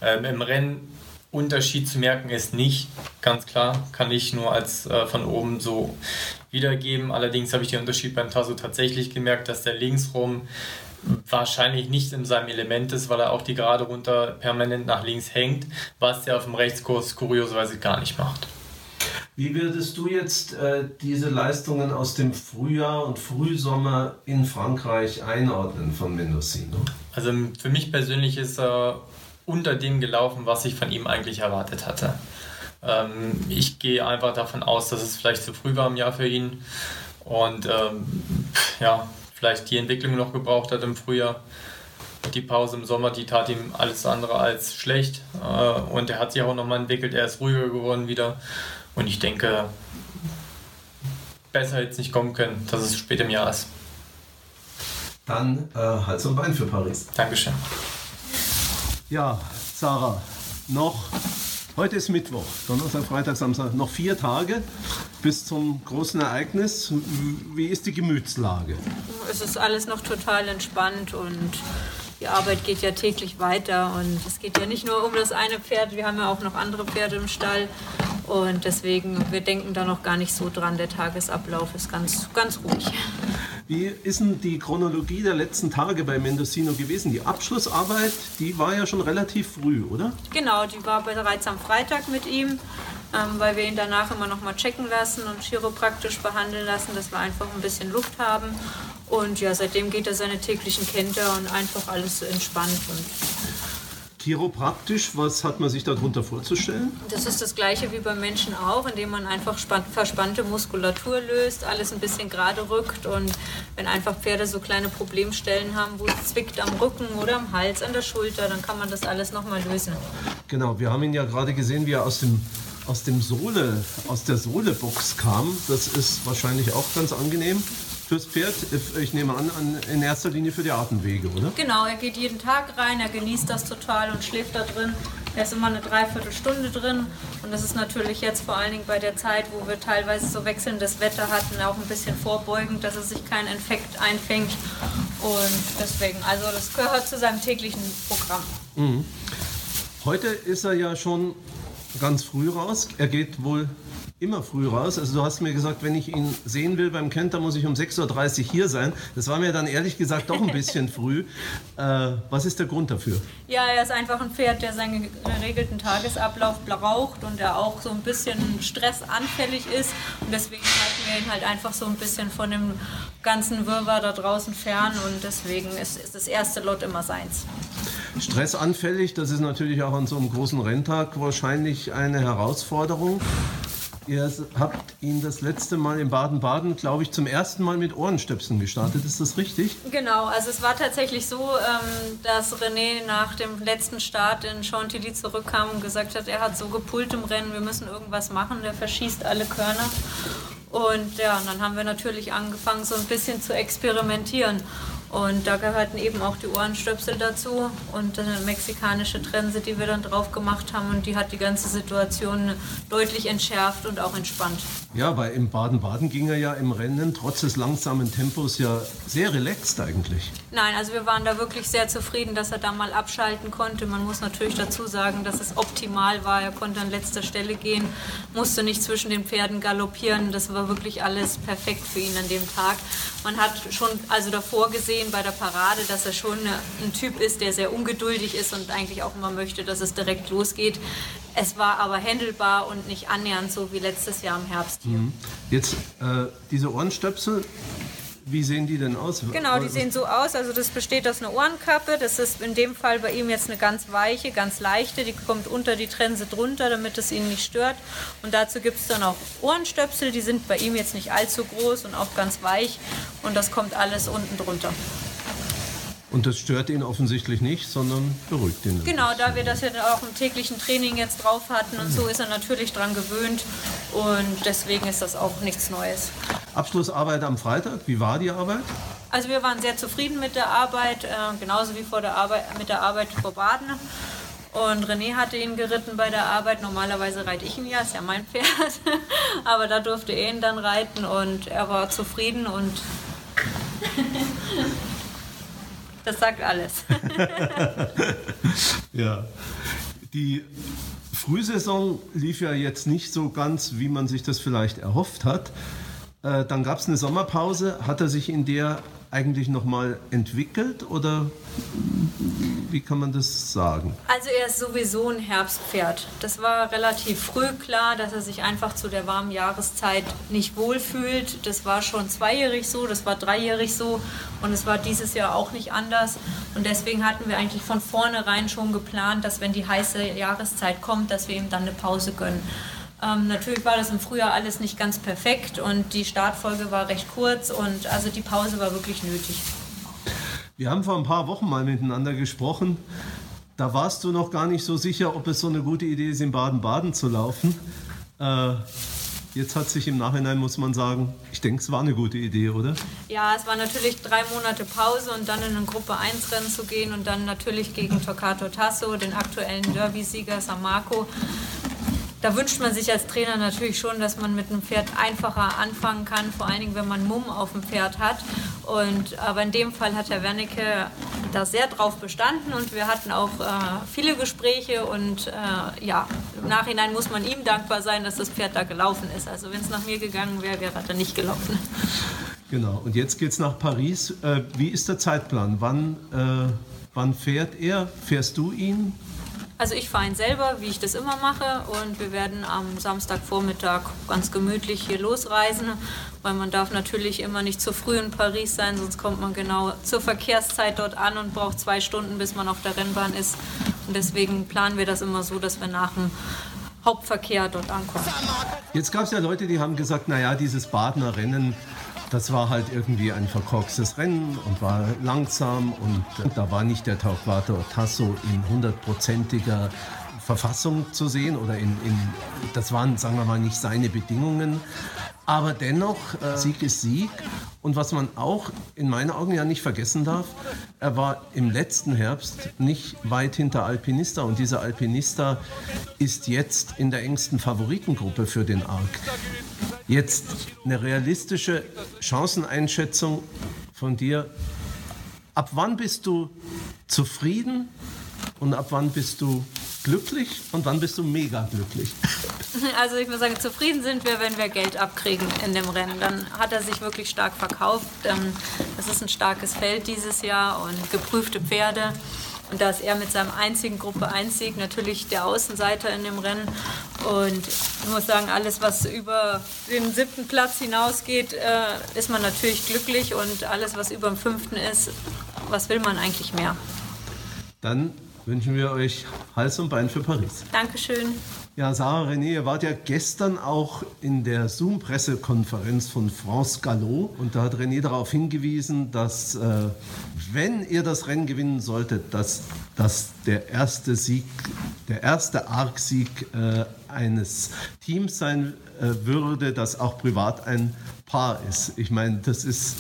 N: Ähm, Im Rennen Unterschied zu merken ist nicht, ganz klar, kann ich nur als äh, von oben so wiedergeben. Allerdings habe ich den Unterschied beim Tasso tatsächlich gemerkt, dass der linksrum wahrscheinlich nicht in seinem Element ist, weil er auch die gerade runter permanent nach links hängt, was er auf dem Rechtskurs kurioserweise gar nicht macht.
F: Wie würdest du jetzt äh, diese Leistungen aus dem Frühjahr und Frühsommer in Frankreich einordnen von Mendocino?
N: Also für mich persönlich ist er unter dem gelaufen, was ich von ihm eigentlich erwartet hatte. Ähm, ich gehe einfach davon aus, dass es vielleicht zu früh war im Jahr für ihn und ähm, ja, vielleicht die Entwicklung noch gebraucht hat im Frühjahr. Die Pause im Sommer, die tat ihm alles andere als schlecht äh, und er hat sich auch nochmal entwickelt, er ist ruhiger geworden wieder und ich denke, besser hätte es nicht kommen können, dass es spät im Jahr ist.
F: Dann äh, Hals und Bein für Paris.
N: Dankeschön.
F: Ja, Sarah, noch, heute ist Mittwoch, Donnerstag, Freitag, Samstag, noch vier Tage bis zum großen Ereignis. Wie ist die Gemütslage?
G: Es ist alles noch total entspannt und die Arbeit geht ja täglich weiter und es geht ja nicht nur um das eine Pferd, wir haben ja auch noch andere Pferde im Stall Und deswegen, wir denken da noch gar nicht so dran. Der Tagesablauf ist ganz, ganz ruhig.
F: Wie ist denn die Chronologie der letzten Tage bei Mendocino gewesen? Die Abschlussarbeit, die war ja schon relativ früh, oder?
G: Genau, die war bereits am Freitag mit ihm, ähm, weil wir ihn danach immer noch mal checken lassen und chiropraktisch behandeln lassen, dass wir einfach ein bisschen Luft haben. Und ja, seitdem geht er seine täglichen Kenter und einfach alles entspannt. Und
F: Chiropraktisch, was hat man sich darunter vorzustellen?
G: das ist das gleiche wie beim Menschen auch, indem man einfach span- verspannte Muskulatur löst, alles ein bisschen gerade rückt und wenn einfach Pferde so kleine Problemstellen haben, wo es zwickt am Rücken oder am Hals, an der Schulter, dann kann man das alles nochmal lösen.
F: Genau, wir haben ihn ja gerade gesehen, wie er aus dem aus dem Sohle, aus der Sohlebox kam. Das ist wahrscheinlich auch ganz angenehm fürs Pferd. Ich nehme an, an in erster Linie für die Atemwege, oder?
G: Genau, er geht jeden Tag rein, er genießt das total und schläft da drin. Er ist immer eine Dreiviertelstunde drin und das ist natürlich jetzt vor allen Dingen bei der Zeit, wo wir teilweise so wechselndes Wetter hatten, auch ein bisschen vorbeugend, dass er sich keinen Infekt einfängt und deswegen, also das gehört zu seinem täglichen Programm.
F: Mhm. Heute ist er ja schon ganz früh raus. Er geht wohl immer früh raus. Also du hast mir gesagt, wenn ich ihn sehen will beim Kenter, muss ich um 6.30 Uhr hier sein. Das war mir dann ehrlich gesagt doch ein bisschen früh. Äh, was ist der Grund dafür?
G: Ja, er ist einfach ein Pferd, der seinen geregelten Tagesablauf braucht und der auch so ein bisschen stressanfällig ist. Und deswegen halten wir ihn halt einfach so ein bisschen von dem ganzen Wirrwarr da draußen fern. Und deswegen ist, ist das erste Lot immer seins.
F: Stressanfällig, das ist natürlich auch an so einem großen Renntag wahrscheinlich eine Herausforderung. Ihr habt ihn das letzte Mal in Baden-Baden, glaube ich, zum ersten Mal mit Ohrenstöpseln gestartet. Ist das richtig?
G: Genau, also es war tatsächlich so, ähm, dass René nach dem letzten Start in Chantilly zurückkam und gesagt hat, er hat so gepult im Rennen, wir müssen irgendwas machen, der verschießt alle Körner. Und ja, und dann haben wir natürlich angefangen, so ein bisschen zu experimentieren. Und da gehörten eben auch die Ohrenstöpsel dazu und eine mexikanische Trense, die wir dann drauf gemacht haben. Und die hat die ganze Situation deutlich entschärft und auch entspannt.
F: Ja, weil im Baden-Baden ging er ja im Rennen trotz des langsamen Tempos ja sehr relaxed eigentlich.
G: Nein, also wir waren da wirklich sehr zufrieden, dass er da mal abschalten konnte. Man muss natürlich dazu sagen, dass es optimal war. Er konnte an letzter Stelle gehen, musste nicht zwischen den Pferden galoppieren. Das war wirklich alles perfekt für ihn an dem Tag. Man hat schon also davor gesehen bei der Parade, dass er schon ein Typ ist, der sehr ungeduldig ist und eigentlich auch immer möchte, dass es direkt losgeht. Es war aber händelbar und nicht annähernd so wie letztes Jahr im Herbst hier.
F: Mhm. Jetzt äh, diese Ohrenstöpsel, wie sehen die denn aus?
G: Genau, die sehen so aus. Also das besteht aus einer Ohrenkappe. Das ist in dem Fall bei ihm jetzt eine ganz weiche, ganz leichte. Die kommt unter die Trense drunter, damit es ihn nicht stört. Und dazu gibt es dann auch Ohrenstöpsel. Die sind bei ihm jetzt nicht allzu groß und auch ganz weich. Und das kommt alles unten drunter.
F: Und das stört ihn offensichtlich nicht, sondern beruhigt ihn.
G: Genau, da wir das ja auch im täglichen Training jetzt drauf hatten und so ist er natürlich dran gewöhnt und deswegen ist das auch nichts Neues.
F: Abschlussarbeit am Freitag, wie war die Arbeit?
G: Also wir waren sehr zufrieden mit der Arbeit, äh, genauso wie vor der Arbeit, mit der Arbeit vor Baden. Und René hatte ihn geritten bei der Arbeit. Normalerweise reite ich ihn ja, ist ja mein Pferd. Aber da durfte er ihn dann reiten und er war zufrieden und das sagt alles.
F: ja. Die Frühsaison lief ja jetzt nicht so ganz, wie man sich das vielleicht erhofft hat. Äh, dann gab es eine Sommerpause. Hat er sich in der eigentlich nochmal entwickelt oder wie kann man das sagen?
G: Also er ist sowieso ein Herbstpferd. Das war relativ früh klar, dass er sich einfach zu der warmen Jahreszeit nicht wohlfühlt. Das war schon zweijährig so, das war dreijährig so und es war dieses Jahr auch nicht anders. Und deswegen hatten wir eigentlich von vornherein schon geplant, dass wenn die heiße Jahreszeit kommt, dass wir ihm dann eine Pause gönnen. Ähm, natürlich war das im Frühjahr alles nicht ganz perfekt und die Startfolge war recht kurz und also die Pause war wirklich nötig.
F: Wir haben vor ein paar Wochen mal miteinander gesprochen. Da warst du noch gar nicht so sicher, ob es so eine gute Idee ist, in Baden-Baden zu laufen. Äh, jetzt hat sich im Nachhinein, muss man sagen, ich denke, es war eine gute Idee, oder?
G: Ja, es war natürlich drei Monate Pause und dann in ein Gruppe 1 Rennen zu gehen und dann natürlich gegen Toccato Tasso, den aktuellen Derby-Sieger San Marco. Da wünscht man sich als Trainer natürlich schon, dass man mit einem Pferd einfacher anfangen kann, vor allen Dingen, wenn man Mumm auf dem Pferd hat. Und, aber in dem Fall hat Herr Wernicke da sehr drauf bestanden und wir hatten auch äh, viele Gespräche und äh, ja, im Nachhinein muss man ihm dankbar sein, dass das Pferd da gelaufen ist. Also wenn es nach mir gegangen wäre, wäre er nicht gelaufen.
F: Genau, und jetzt geht es nach Paris. Äh, wie ist der Zeitplan? Wann, äh, wann fährt er? Fährst du ihn?
G: Also ich fahre ihn selber, wie ich das immer mache und wir werden am Samstagvormittag ganz gemütlich hier losreisen, weil man darf natürlich immer nicht zu früh in Paris sein, sonst kommt man genau zur Verkehrszeit dort an und braucht zwei Stunden, bis man auf der Rennbahn ist. Und deswegen planen wir das immer so, dass wir nach dem Hauptverkehr dort ankommen.
F: Jetzt gab es ja Leute, die haben gesagt, naja, dieses Badener Rennen, das war halt irgendwie ein verkorkstes Rennen und war langsam und äh, da war nicht der Tauchwater Tasso in hundertprozentiger Verfassung zu sehen oder in, in, das waren, sagen wir mal, nicht seine Bedingungen. Aber dennoch, äh, Sieg ist Sieg. Und was man auch in meinen Augen ja nicht vergessen darf, er war im letzten Herbst nicht weit hinter Alpinista. Und dieser Alpinista ist jetzt in der engsten Favoritengruppe für den Arc. Jetzt eine realistische Chanceneinschätzung von dir. Ab wann bist du zufrieden und ab wann bist du glücklich und wann bist du mega glücklich?
G: Also ich muss sagen, zufrieden sind wir, wenn wir Geld abkriegen in dem Rennen. Dann hat er sich wirklich stark verkauft. Das ist ein starkes Feld dieses Jahr und geprüfte Pferde. Und da ist er mit seinem einzigen Gruppe 1 Sieg natürlich der Außenseiter in dem Rennen. Und ich muss sagen, alles, was über den siebten Platz hinausgeht, äh, ist man natürlich glücklich. Und alles, was über dem fünften ist, was will man eigentlich mehr?
F: Dann wünschen wir euch Hals und Bein für Paris.
G: Dankeschön.
F: Ja, Sarah René, ihr wart ja gestern auch in der Zoom-Pressekonferenz von France Gallo und da hat René darauf hingewiesen, dass äh, wenn ihr das Rennen gewinnen solltet, dass, dass der erste Sieg, der erste Arc-Sieg äh, eines Teams sein äh, würde, das auch privat ein Paar ist. Ich meine, das ist,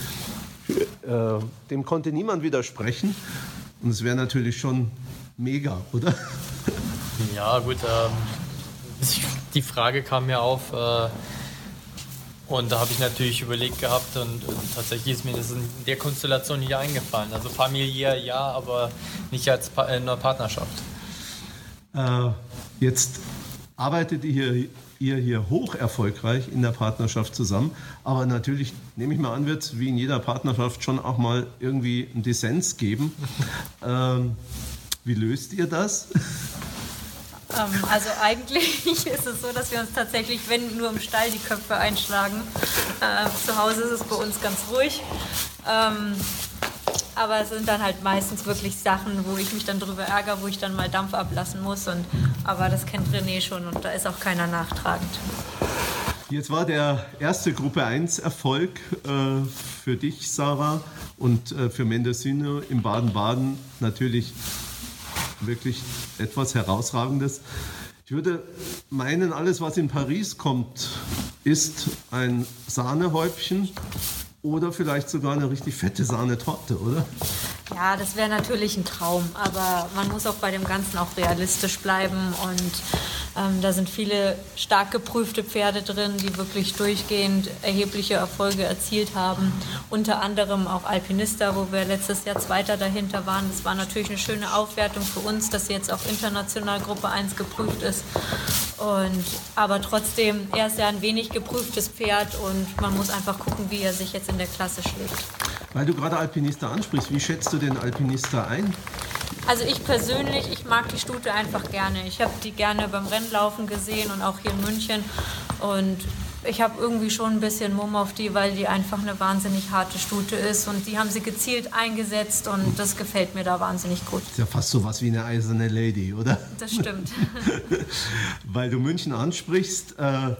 F: äh, dem konnte niemand widersprechen und es wäre natürlich schon mega, oder?
N: Ja, gut. Ähm, die Frage kam mir auf. Äh, und da habe ich natürlich überlegt gehabt und, und, tatsächlich ist mir das in der Konstellation hier eingefallen. Also familiär ja, aber nicht als pa in einer Partnerschaft.
F: Äh, jetzt arbeitet ihr, ihr hier hoch erfolgreich in der Partnerschaft zusammen, aber natürlich, nehme ich mal an, wird es wie in jeder Partnerschaft schon auch mal irgendwie einen Dissens geben. ähm, wie löst ihr das?
G: Ähm, also eigentlich ist es so, dass wir uns tatsächlich, wenn nur im Stall die Köpfe einschlagen. Äh, zu Hause ist es bei uns ganz ruhig. Ähm, aber es sind dann halt meistens wirklich Sachen, wo ich mich dann drüber ärgere, wo ich dann mal Dampf ablassen muss. Und, aber das kennt René schon und da ist auch keiner nachtragend.
F: Jetzt war der erste Gruppe 1 Erfolg äh, für dich, Sarah, und äh, für Mendocino im Baden-Baden natürlich wirklich etwas Herausragendes. Ich würde meinen, alles, was in Paris kommt, ist ein Sahnehäubchen oder vielleicht sogar eine richtig fette Sahnetorte, oder?
G: Ja, das wäre natürlich ein Traum, aber man muss auch bei dem Ganzen auch realistisch bleiben und ähm, da sind viele stark geprüfte Pferde drin, die wirklich durchgehend erhebliche Erfolge erzielt haben. Unter anderem auch Alpinista, wo wir letztes Jahr Zweiter dahinter waren. Das war natürlich eine schöne Aufwertung für uns, dass jetzt auch international Gruppe 1 geprüft ist. Und, aber trotzdem, er ist ja ein wenig geprüftes Pferd und man muss einfach gucken, wie er sich jetzt in der Klasse schlägt.
F: Weil du gerade Alpinista ansprichst, wie schätzt du den Alpinista ein?
G: Also ich persönlich, ich mag die Stute einfach gerne. Ich habe die gerne beim Rennlaufen gesehen und auch hier in München. Und ich habe irgendwie schon ein bisschen Mumm auf die, weil die einfach eine wahnsinnig harte Stute ist. Und die haben sie gezielt eingesetzt und das gefällt mir da wahnsinnig gut.
F: Ist ja fast so was wie eine eiserne Lady, oder?
G: Das stimmt.
F: weil du München ansprichst. Äh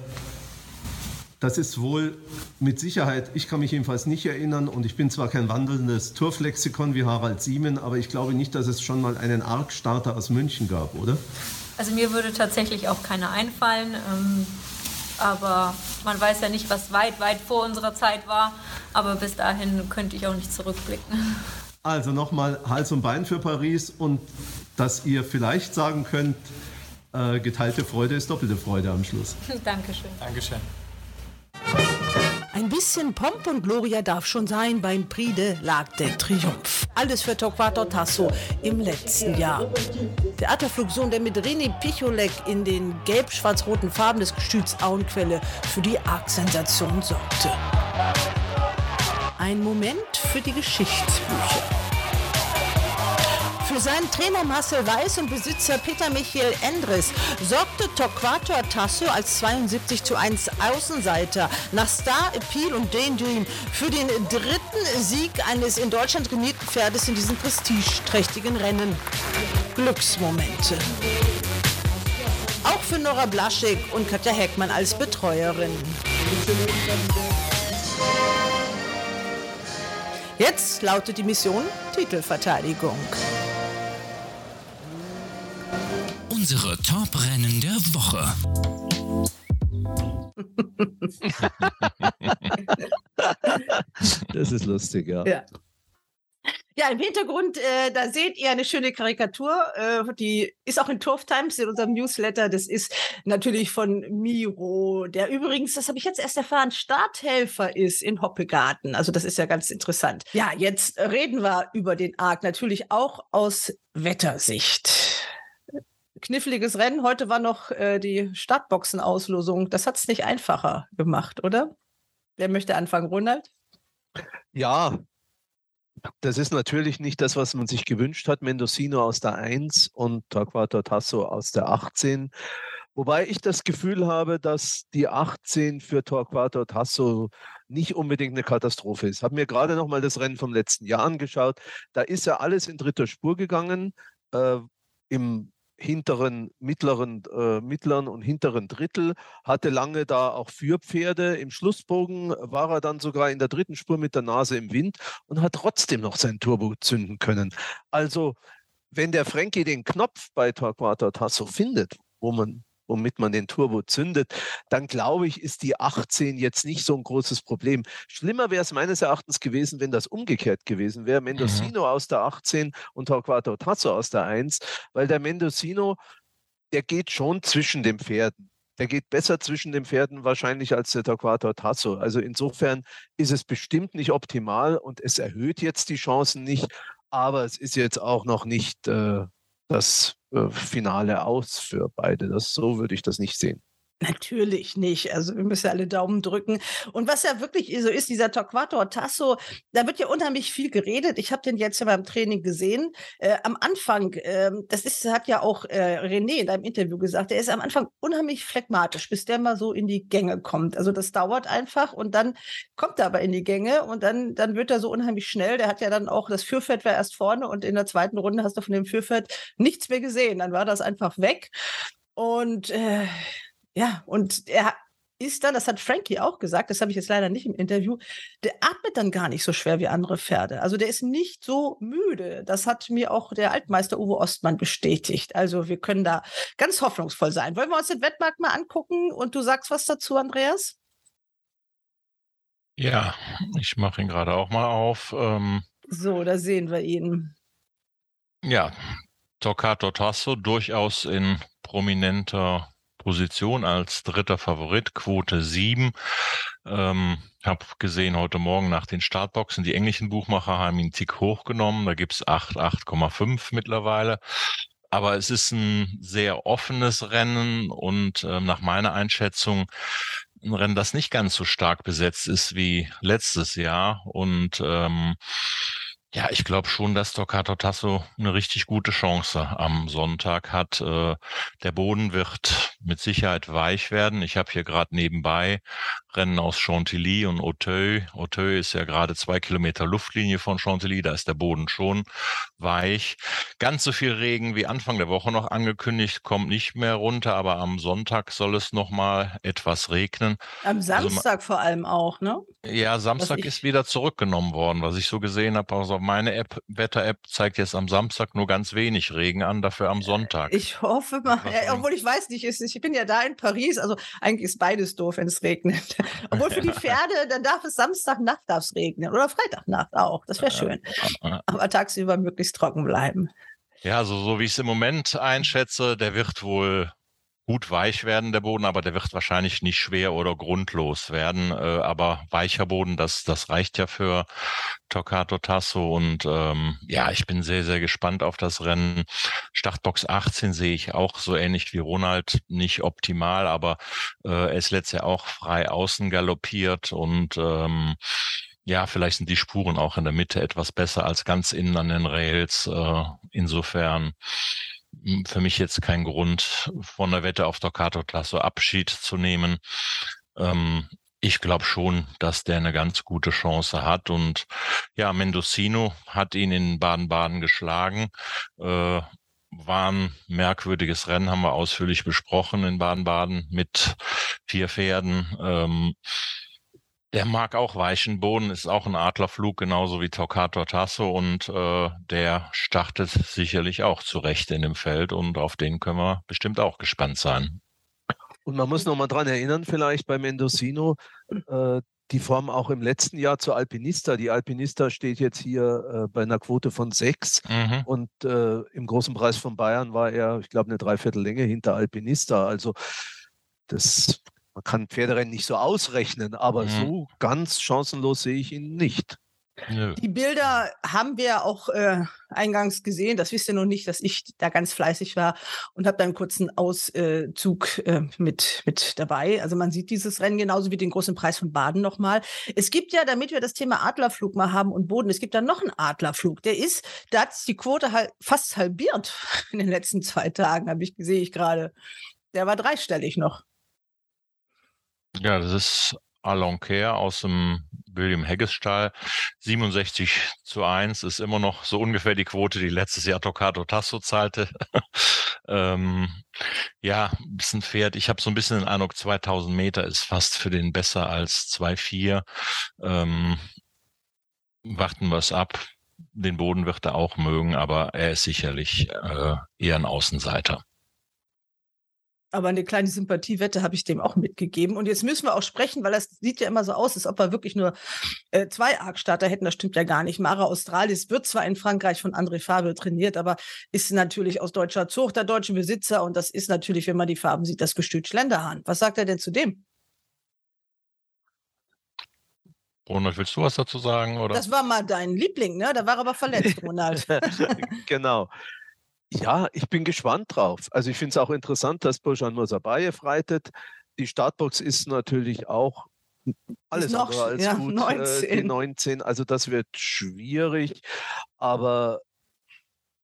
F: das ist wohl mit Sicherheit, ich kann mich jedenfalls nicht erinnern und ich bin zwar kein wandelndes Turflexikon wie Harald Siemen, aber ich glaube nicht, dass es schon mal einen Arc-Starter aus München gab, oder?
G: Also mir würde tatsächlich auch keiner einfallen, ähm, aber man weiß ja nicht, was weit, weit vor unserer Zeit war, aber bis dahin könnte ich auch nicht zurückblicken.
F: Also nochmal Hals und Bein für Paris und dass ihr vielleicht sagen könnt, äh, geteilte Freude ist doppelte Freude am Schluss.
G: Dankeschön.
N: Dankeschön.
J: Bisschen Pomp und Gloria darf schon sein beim Prix de l'Arc de Triomphe. Alles für Torquato Tasso im letzten Jahr. Theaterflugsohn, der mit René Picholek in den gelb-schwarz-roten Farben des Gestüts Auenquelle für die Arc-Sensation sorgte. Ein Moment für die Geschichtsbücher. Für seinen Trainer Marcel Weiß und Besitzer Peter Michael Endres sorgte Torquato Tasso als 72 zu 1 Außenseiter nach Star, Appeal und Daydream für den dritten Sieg eines in Deutschland renommierten Pferdes in diesem prestigeträchtigen Rennen. Glücksmomente. Auch für Nora Blaschek und Katja Heckmann als Betreuerin. Jetzt lautet die Mission Titelverteidigung.
A: Unsere Top-Rennen der Woche.
F: das ist lustig, ja.
B: Ja. Ja, im Hintergrund, äh, da seht ihr eine schöne Karikatur, äh, die ist auch in Turf Times in unserem Newsletter. Das ist natürlich von Miro, der übrigens, das habe ich jetzt erst erfahren, Starthelfer ist in Hoppegarten. Also das ist ja ganz interessant. Ja, jetzt reden wir über den Arc, natürlich auch aus Wettersicht. Kniffliges Rennen. Heute war noch äh, die Startboxen-Auslosung. Das hat es nicht einfacher gemacht, oder? Wer möchte anfangen, Ronald?
F: Ja, das ist natürlich nicht das, was man sich gewünscht hat. Mendocino aus der 1 und Torquato Tasso aus der 18. Wobei ich das Gefühl habe, dass die 18 für Torquato Tasso nicht unbedingt eine Katastrophe ist. Habe mir gerade noch mal das Rennen vom letzten Jahr angeschaut. Da ist ja alles in dritter Spur gegangen. Äh, Im hinteren, mittleren, äh, mittleren und hinteren Drittel, hatte lange da auch Führpferde. Im Schlussbogen war er dann sogar in der dritten Spur mit der Nase im Wind und hat trotzdem noch sein Turbo zünden können. Also, wenn der Frankie den Knopf bei Torquato Tasso findet, wo man womit man den Turbo zündet, dann glaube ich, ist die 18 jetzt nicht so ein großes Problem. Schlimmer wäre es meines Erachtens gewesen, wenn das umgekehrt gewesen wäre. Mendocino mhm. aus der 18 und Torquato Tasso aus der 1, weil der Mendocino, der geht schon zwischen den Pferden. Der geht besser zwischen den Pferden wahrscheinlich als der Torquato Tasso. Also insofern ist es bestimmt nicht optimal und es erhöht jetzt die Chancen nicht, aber es ist jetzt auch noch nicht äh, das Finale aus für beide. Das, so würde ich das nicht sehen.
B: Natürlich nicht. Also wir müssen alle Daumen drücken. Und was ja wirklich so ist, dieser Torquato Tasso, da wird ja unheimlich viel geredet. Ich habe den jetzt ja beim Training gesehen. Äh, am Anfang, äh, das ist, hat ja auch äh, René in einem Interview gesagt, der ist am Anfang unheimlich phlegmatisch, bis der mal so in die Gänge kommt. Also das dauert einfach und dann kommt er aber in die Gänge und dann, dann wird er so unheimlich schnell. Der hat ja dann auch, das Führfeld war erst vorne und in der zweiten Runde hast du von dem Führfeld nichts mehr gesehen. Dann war das einfach weg. Und äh, ja, und er ist dann, das hat Frankie auch gesagt, das habe ich jetzt leider nicht im Interview, der atmet dann gar nicht so schwer wie andere Pferde. Also der ist nicht so müde. Das hat mir auch der Altmeister Uwe Ostmann bestätigt. Also wir können da ganz hoffnungsvoll sein. Wollen wir uns den Wettmarkt mal angucken und du sagst was dazu, Andreas?
H: Ja, ich mache ihn gerade auch mal auf. Ähm,
B: so, da sehen wir ihn.
H: Ja, Toccato Tasso durchaus in prominenter Position als dritter Favorit, Quote 7. Ähm, habe gesehen heute Morgen nach den Startboxen, die englischen Buchmacher haben ihn Tick hochgenommen. Da gibt's 8, 8,5 mittlerweile. Aber es ist ein sehr offenes Rennen und äh, nach meiner Einschätzung ein Rennen, das nicht ganz so stark besetzt ist wie letztes Jahr. Und ähm, ja, ich glaube schon, dass Stoccato Tasso eine richtig gute Chance am Sonntag hat. Äh, der Boden wird mit Sicherheit weich werden. Ich habe hier gerade nebenbei Rennen aus Chantilly und Auteuil. Auteuil ist ja gerade zwei Kilometer Luftlinie von Chantilly. Da ist der Boden schon weich. Ganz so viel Regen wie Anfang der Woche noch angekündigt, kommt nicht mehr runter. Aber am Sonntag soll es noch mal etwas regnen.
B: Am also Samstag also, vor allem auch, ne?
H: Ja, Samstag ist wieder zurückgenommen worden, was ich so gesehen habe. Also meine App, Wetter-App, zeigt jetzt am Samstag nur ganz wenig Regen an, dafür am Sonntag.
B: Ich hoffe mal, ja, obwohl ich weiß nicht, ich bin ja da in Paris, also eigentlich ist beides doof, wenn es regnet. obwohl für die Pferde, dann darf es Samstagnacht darf es regnen oder Freitagnacht auch, das wäre schön. Aber tagsüber möglichst trocken bleiben.
H: Ja, so, so wie ich es im Moment einschätze, der wird wohl gut weich werden, der Boden, aber der wird wahrscheinlich nicht schwer oder grundlos werden. Äh, aber weicher Boden, das, das reicht ja für Torquato Tasso. Und ähm, ja, ich bin sehr, sehr gespannt auf das Rennen. Startbox 18 sehe ich auch so ähnlich wie Ronald, nicht optimal, aber äh, er ist letztes Jahr auch frei außen galoppiert und ähm, ja, vielleicht sind die Spuren auch in der Mitte etwas besser als ganz innen an den Rails. Äh, insofern für mich jetzt kein Grund, von der Wette auf Torquato Tasso Abschied zu nehmen. Ähm, ich glaube schon, dass der eine ganz gute Chance hat. Und ja, Mendocino hat ihn in Baden-Baden geschlagen. Äh, war ein merkwürdiges Rennen, haben wir ausführlich besprochen in Baden-Baden mit vier Pferden. Ähm, der mag auch weichen Boden, ist auch ein Adlerflug, genauso wie Torquato Tasso und äh, der startet sicherlich auch zurecht in dem Feld und auf den können wir bestimmt auch gespannt sein.
F: Und man muss noch mal dran erinnern, vielleicht bei Mendocino, äh, die Form auch im letzten Jahr zur Alpinista. Die Alpinista steht jetzt hier äh, bei einer Quote von sechs mhm. und äh, im großen Preis von Bayern war er, ich glaube, eine Dreiviertellänge hinter Alpinista. Also das man kann Pferderennen nicht so ausrechnen, aber mhm. so ganz chancenlos sehe ich ihn nicht.
B: Die Bilder haben wir auch äh, eingangs gesehen. Das wisst ihr noch nicht, dass ich da ganz fleißig war und habe da einen kurzen Auszug äh, mit, mit dabei. Also man sieht dieses Rennen genauso wie den großen Preis von Baden nochmal. Es gibt ja, damit wir das Thema Adlerflug mal haben und Boden, es gibt da noch einen Adlerflug. Der ist, da hat die Quote halt fast halbiert in den letzten zwei Tagen, habe ich sehe ich gerade. Der war dreistellig noch.
H: Ja, das ist Aloncaire aus dem William Hegges Stall. 67 zu 1 ist immer noch so ungefähr die Quote, die letztes Jahr Toccato Tasso zahlte. ähm, ja, ein Pferd. Ich habe so ein bisschen den Eindruck, 2000 Meter ist fast für den besser als 2,4. Ähm, warten wir es ab. Den Boden wird er auch mögen, aber er ist sicherlich äh, eher ein Außenseiter
B: aber eine kleine Sympathiewette habe ich dem auch mitgegeben. Und jetzt müssen wir auch sprechen, weil das sieht ja immer so aus, als ob wir wirklich nur äh, zwei Arc-Starter hätten. Das stimmt ja gar nicht. Mara Australis wird zwar in Frankreich von André Fabel trainiert, aber ist natürlich aus deutscher Zucht der deutsche Besitzer. Und das ist natürlich, wenn man die Farben sieht, das Gestüt Schlenderhahn. Was sagt er denn zu dem?
H: Ronald, willst du was dazu sagen? Oder?
B: Das war mal dein Liebling, ne? Da war aber verletzt, Ronald.
F: genau. Ja, ich bin gespannt drauf. Also ich finde es auch interessant, dass Bojan Mosabayev reitet. Die Startbox ist natürlich auch alles noch, andere als ja, gut. 19. Äh, die 19. Also das wird schwierig. Aber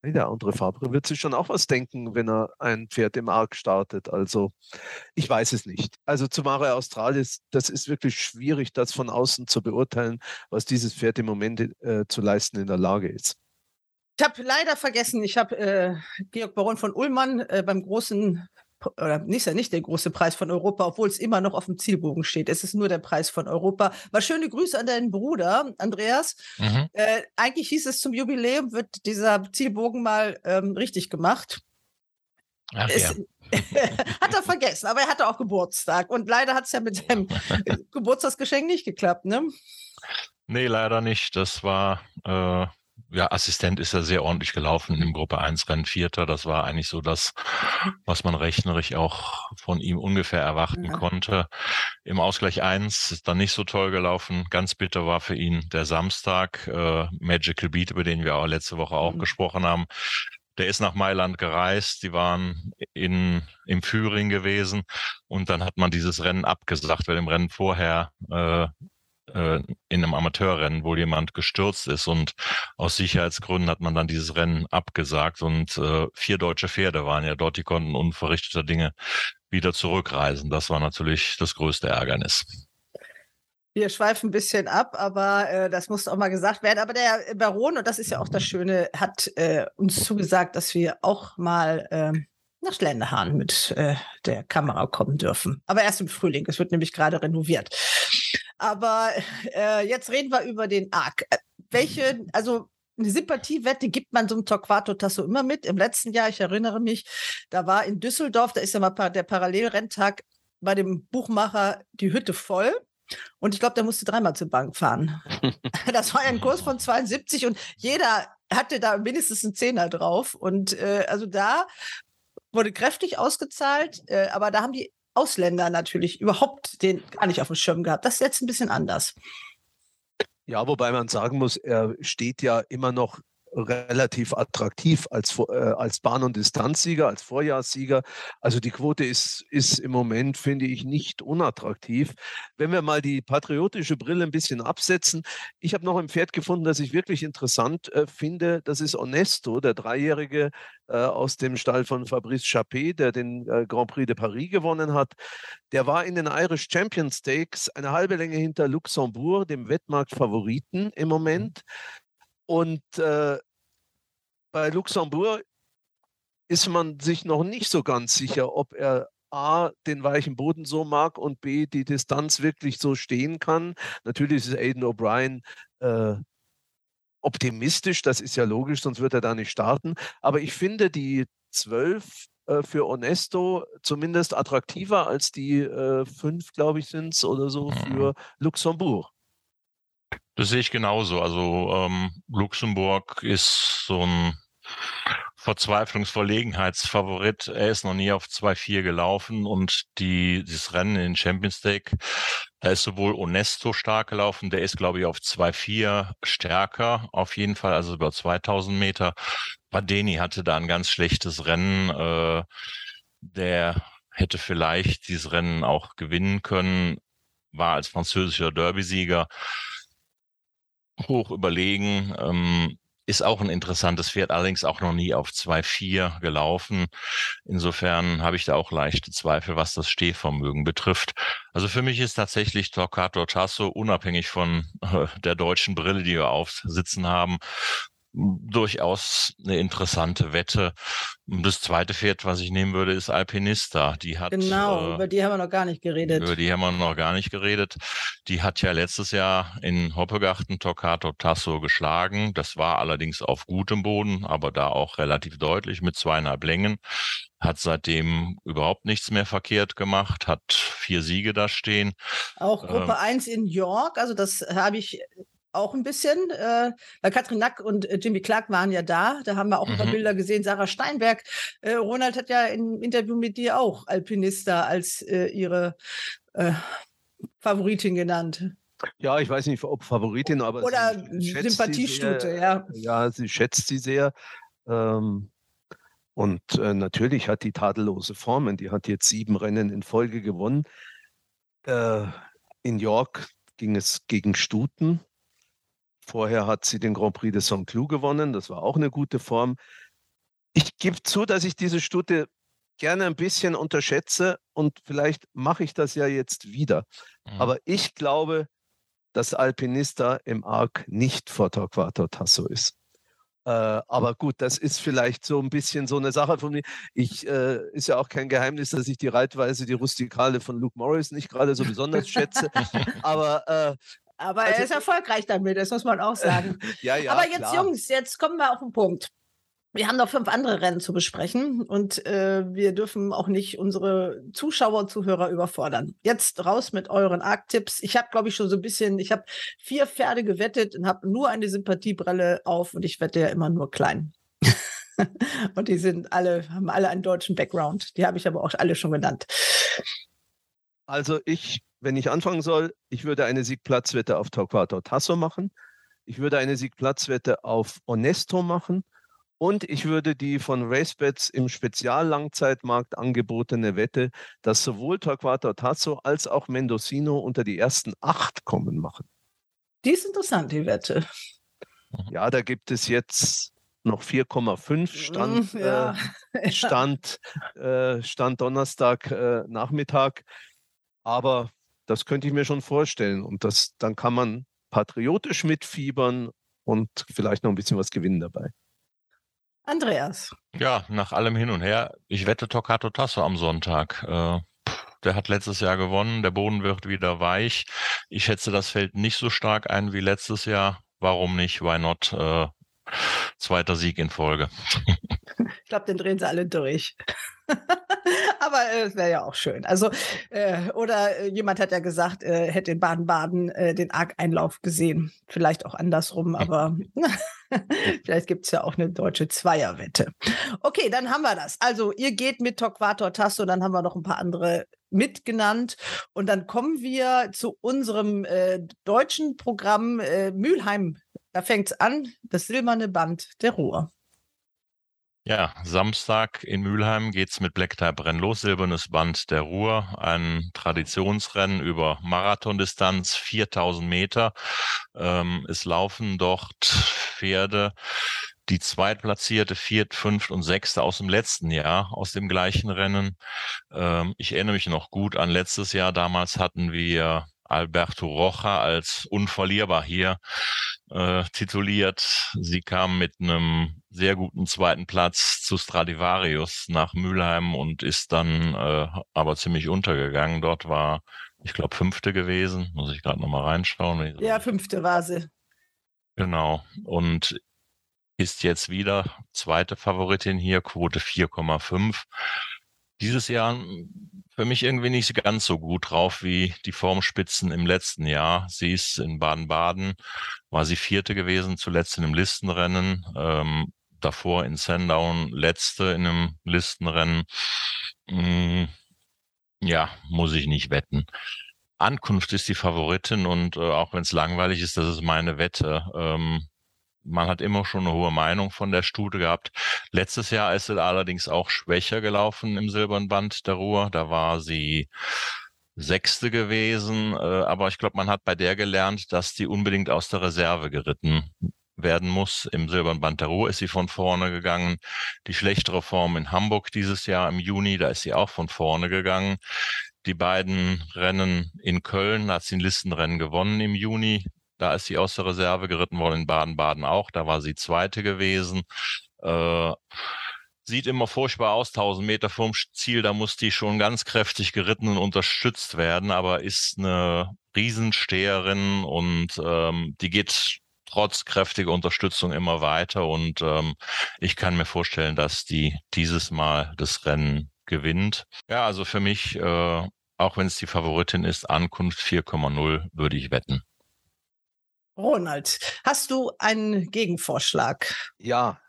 F: der andere Fabre wird sich schon auch was denken, wenn er ein Pferd im Arc startet. Also ich weiß es nicht. Also zu Mare Australis, das ist wirklich schwierig, das von außen zu beurteilen, was dieses Pferd im Moment äh, zu leisten in der Lage ist.
B: Ich habe leider vergessen, ich habe äh, Georg Baron von Ullmann äh, beim großen oder nicht, ja nicht der große Preis von Europa, obwohl es immer noch auf dem Zielbogen steht. Es ist nur der Preis von Europa. Mal schöne Grüße an deinen Bruder, Andreas. Mhm. Äh, eigentlich hieß es zum Jubiläum, wird dieser Zielbogen mal ähm, richtig gemacht. Ach, es, ja. hat er vergessen, aber er hatte auch Geburtstag. Und leider hat es ja mit seinem Geburtstagsgeschenk nicht geklappt, ne?
H: Nee, leider nicht. Das war äh, ja, Assistent ist ja sehr ordentlich gelaufen im Gruppe 1 Rennen Vierter. Das war eigentlich so das, was man rechnerisch auch von ihm ungefähr erwarten ja. konnte. Im Ausgleich 1 ist dann nicht so toll gelaufen. Ganz bitter war für ihn der Samstag, äh, Magical Beat, über den wir auch letzte Woche auch mhm. gesprochen haben. Der ist nach Mailand gereist, die waren in, im Führing gewesen und dann hat man dieses Rennen abgesagt, weil im Rennen vorher äh, äh, in einem Amateurrennen wohl jemand gestürzt ist und aus Sicherheitsgründen hat man dann dieses Rennen abgesagt und äh, vier deutsche Pferde waren ja dort, die konnten unverrichteter Dinge wieder zurückreisen. Das war natürlich das größte Ärgernis.
B: Wir schweifen ein bisschen ab, aber äh, das muss auch mal gesagt werden. Aber der Baron, und das ist ja auch das Schöne, hat äh, uns zugesagt, dass wir auch mal äh, nach Schlenderhahn mit der Kamera kommen dürfen. Aber erst im Frühling. Es wird nämlich gerade renoviert. Aber äh, jetzt reden wir über den Arc. Äh, welche, also eine Sympathiewette gibt man so einem Torquato Tasso immer mit. Im letzten Jahr, ich erinnere mich, da war in Düsseldorf, da ist ja mal der Parallelrenntag bei dem Buchmacher die Hütte voll. Und ich glaube, der musste dreimal zur Bank fahren. das war ein Kurs von 72 und jeder hatte da mindestens einen Zehner drauf. Und äh, also da wurde kräftig ausgezahlt, äh, aber da haben die Ausländer natürlich überhaupt den gar nicht auf dem Schirm gehabt. Das ist jetzt ein bisschen anders.
F: Ja, wobei man sagen muss, er steht ja immer noch relativ attraktiv als, äh, als Bahn- und Distanzsieger, als Vorjahrssieger. Also die Quote ist, ist im Moment, finde ich, nicht unattraktiv. Wenn wir mal die patriotische Brille ein bisschen absetzen, ich habe noch ein Pferd gefunden, das ich wirklich interessant äh, finde. Das ist Onesto, der Dreijährige äh, aus dem Stall von Fabrice Chappé, der den äh, Grand Prix de Paris gewonnen hat. Der war in den Irish Champion Stakes eine halbe Länge hinter Luxembourg, dem Wettmarktfavoriten im Moment. Und äh, bei Luxemburg ist man sich noch nicht so ganz sicher, ob er A, den weichen Boden so mag und B, die Distanz wirklich so stehen kann. Natürlich ist Aiden O'Brien äh, optimistisch, das ist ja logisch, sonst wird er da nicht starten. Aber ich finde die zwölf äh, für Onesto zumindest attraktiver als die äh, fünf, glaube ich, sind es oder so für Luxemburg.
H: Das sehe ich genauso. Also ähm, Luxemburg ist so ein Verzweiflungsverlegenheitsfavorit. Er ist noch nie auf 2-4 gelaufen und die, dieses Rennen in Champions League, da ist sowohl Onesto stark gelaufen, der ist, glaube ich, auf 2-4 stärker, auf jeden Fall, also über 2000 Meter. Badeni hatte da ein ganz schlechtes Rennen. Äh, der hätte vielleicht dieses Rennen auch gewinnen können, war als französischer Derby-Sieger hoch überlegen. Ähm, ist auch ein interessantes Pferd, allerdings auch noch nie auf 2-4 gelaufen. Insofern habe ich da auch leichte Zweifel, was das Stehvermögen betrifft. Also für mich ist tatsächlich Torquato Tasso, unabhängig von äh, der deutschen Brille, die wir aufsitzen haben, durchaus eine interessante Wette. Das zweite Pferd, was ich nehmen würde, ist Alpinista. Die hat
B: genau, äh, über die haben wir noch gar nicht geredet.
H: Über die haben wir noch gar nicht geredet. Die hat ja letztes Jahr in Hoppegarten Toccato Tasso geschlagen. Das war allerdings auf gutem Boden, aber da auch relativ deutlich mit zweieinhalb Längen. Hat seitdem überhaupt nichts mehr verkehrt gemacht, hat vier Siege da stehen.
B: Auch Gruppe ähm, 1 in York, also das habe ich auch ein bisschen, äh, weil Katrin Nack und äh, Jimmy Clark waren ja da. Da haben wir auch ein paar mhm. Bilder gesehen. Sarah Steinberg. Äh, Ronald hat ja im Interview mit dir auch Alpinista als äh, ihre äh, Favoritin genannt.
F: Ja, ich weiß nicht, ob Favoritin, aber.
B: Oder Sympathiestute, ja.
F: Ja, sie schätzt sie sehr. Ähm, und äh, natürlich hat die tadellose Formen. Die hat jetzt sieben Rennen in Folge gewonnen. Äh, in York ging es gegen Stuten. Vorher hat sie den Grand Prix de Saint-Cloud gewonnen. Das war auch eine gute Form. Ich gebe zu, dass ich diese Stute gerne ein bisschen unterschätze und vielleicht mache ich das ja jetzt wieder. Mhm. Aber ich glaube, dass Alpinista im Arc nicht vor Torquato Tasso ist. Äh, aber gut, das ist vielleicht so ein bisschen so eine Sache von mir. Ich äh, ist ja auch kein Geheimnis, dass ich die Reitweise, die Rustikale von Luke Morris nicht gerade so besonders schätze. aber äh,
B: aber also, er ist erfolgreich damit, das muss man auch sagen.
F: ja, ja,
B: Aber jetzt,
F: klar.
B: Jungs, jetzt kommen wir auf den Punkt. Wir haben noch fünf andere Rennen zu besprechen und äh, wir dürfen auch nicht unsere Zuschauer und Zuhörer überfordern. Jetzt raus mit euren Arc-Tipps. Ich habe, glaube ich, schon so ein bisschen, ich habe vier Pferde gewettet und habe nur eine Sympathiebrille auf und ich wette ja immer nur klein. und die sind alle, haben alle einen deutschen Background. Die habe ich aber auch alle schon genannt.
F: Also ich wenn ich anfangen soll, ich würde eine Siegplatzwette auf Torquato Tasso machen. Ich würde eine Siegplatzwette auf Onesto machen. Und ich würde die von RaceBets im Speziallangzeitmarkt angebotene Wette, dass sowohl Torquato Tasso als auch Mendocino unter die ersten acht kommen, machen.
B: Die ist interessant, die Wette.
F: Ja, da gibt es jetzt noch 4,5 Stand, ja. äh, Stand, äh, Stand Donnerstag äh, Nachmittag. Aber das könnte ich mir schon vorstellen. Und das, dann kann man patriotisch mitfiebern und vielleicht noch ein bisschen was gewinnen dabei.
B: Andreas.
H: Ja, nach allem hin und her. Ich wette Toccato Tasso am Sonntag. Äh, der hat letztes Jahr gewonnen. Der Boden wird wieder weich. Ich schätze das Feld nicht so stark ein wie letztes Jahr. Warum nicht? Why not? Äh, zweiter Sieg in Folge.
B: ich glaube, den drehen sie alle durch. Aber äh, es wäre ja auch schön. Also, äh, oder äh, jemand hat ja gesagt, äh, hätte in Baden-Baden äh, den Arc-Einlauf gesehen. Vielleicht auch andersrum, aber Vielleicht gibt es ja auch eine deutsche Zweierwette. Okay, dann haben wir das. Also ihr geht mit Torquator Tasso, dann haben wir noch ein paar andere mitgenannt. Und dann kommen wir zu unserem äh, deutschen Programm äh, Mülheim. Da fängt es an, das silberne Band der Ruhr.
H: Ja, Samstag in Mülheim geht's mit Black Type Rennen los. Silbernes Band der Ruhr, ein Traditionsrennen über Marathondistanz, 4000 Meter. Ähm, es laufen dort Pferde, die zweitplatzierte, viert, fünft und sechste aus dem letzten Jahr, aus dem gleichen Rennen. Ähm, ich erinnere mich noch gut an letztes Jahr. Damals hatten wir Alberto Rocha als unverlierbar hier äh, tituliert. Sie kam mit einem sehr guten zweiten Platz zu Stradivarius nach Mülheim und ist dann äh, aber ziemlich untergegangen. Dort war, ich glaube, fünfte gewesen. Muss ich gerade nochmal reinschauen.
B: Ja, fünfte war sie.
H: Genau. Und ist jetzt wieder zweite Favoritin hier, Quote 4,5 dieses Jahr für mich irgendwie nicht ganz so gut drauf wie die Formspitzen im letzten Jahr. Sie ist in Baden-Baden, war sie vierte gewesen, zuletzt in einem Listenrennen, ähm, davor in Sandown letzte in einem Listenrennen. Hm, ja, muss ich nicht wetten. Ankunft ist die Favoritin und äh, auch wenn es langweilig ist, das ist meine Wette. Ähm, man hat immer schon eine hohe Meinung von der Stute gehabt. Letztes Jahr ist sie allerdings auch schwächer gelaufen im Silbernen Band der Ruhr. Da war sie Sechste gewesen. Äh, aber ich glaube, man hat bei der gelernt, dass die unbedingt aus der Reserve geritten werden muss. Im Silbernen Band der Ruhr ist sie von vorne gegangen. Die schlechtere Form in Hamburg dieses Jahr im Juni, da ist sie auch von vorne gegangen. Die beiden Rennen in Köln, da hat sie ein Listenrennen gewonnen im Juni. Da ist sie aus der Reserve geritten worden, in Baden-Baden auch. Da war sie Zweite gewesen. Äh, sieht immer furchtbar aus, 1000 Meter vom Ziel. Da muss die schon ganz kräftig geritten und unterstützt werden, aber ist eine Riesensteherin und ähm, die geht trotz kräftiger Unterstützung immer weiter. Und ähm, ich kann mir vorstellen, dass die dieses Mal das Rennen gewinnt. Ja, also für mich, äh, auch wenn es die Favoritin ist, Ankunft 4,0 würde ich wetten.
B: Ronald, hast du einen Gegenvorschlag?
F: Ja,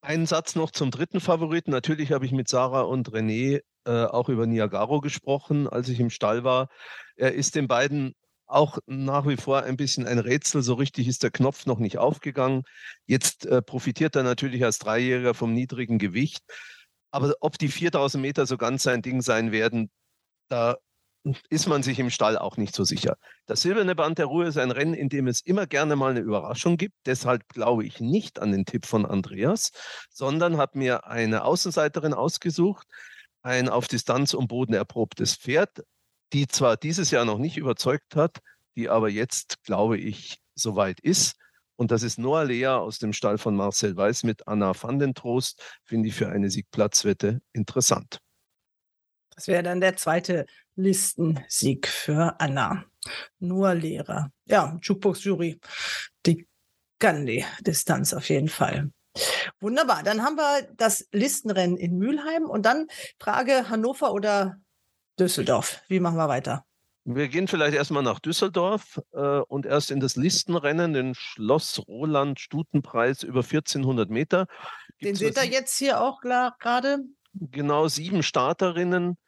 F: einen Satz noch zum dritten Favoriten. Natürlich habe ich mit Sarah und René äh, auch über Niagaro gesprochen, als ich im Stall war. Er ist den beiden auch nach wie vor ein bisschen ein Rätsel. So richtig ist der Knopf noch nicht aufgegangen. Jetzt äh, profitiert er natürlich als Dreijähriger vom niedrigen Gewicht. Aber ob die 4000 Meter so ganz sein Ding sein werden, da ist man sich im Stall auch nicht so sicher. Das Silberne Band der Ruhe ist ein Rennen, in dem es immer gerne mal eine Überraschung gibt. Deshalb glaube ich nicht an den Tipp von Andreas, sondern habe mir eine Außenseiterin ausgesucht, ein auf Distanz und Boden erprobtes Pferd, die zwar dieses Jahr noch nicht überzeugt hat, die aber jetzt, glaube ich, soweit ist. Und das ist Noah Lea aus dem Stall von Marcel Weiß mit Anna van den Trost, finde ich für eine Siegplatzwette interessant.
B: Das wäre dann der zweite Listensieg für Anna. Nur Lehrer. Ja, Jukebox-Jury. Die kann die Distanz auf jeden Fall. Wunderbar. Dann haben wir das Listenrennen in Mülheim und dann Frage Hannover oder Düsseldorf. Wie machen wir weiter?
F: Wir gehen vielleicht erstmal nach Düsseldorf äh, und erst in das Listenrennen, den Schloss Roland Stutenpreis über 1400 Meter.
B: Gibt's den seht ihr jetzt hier auch gerade?
F: Genau, sieben Starterinnen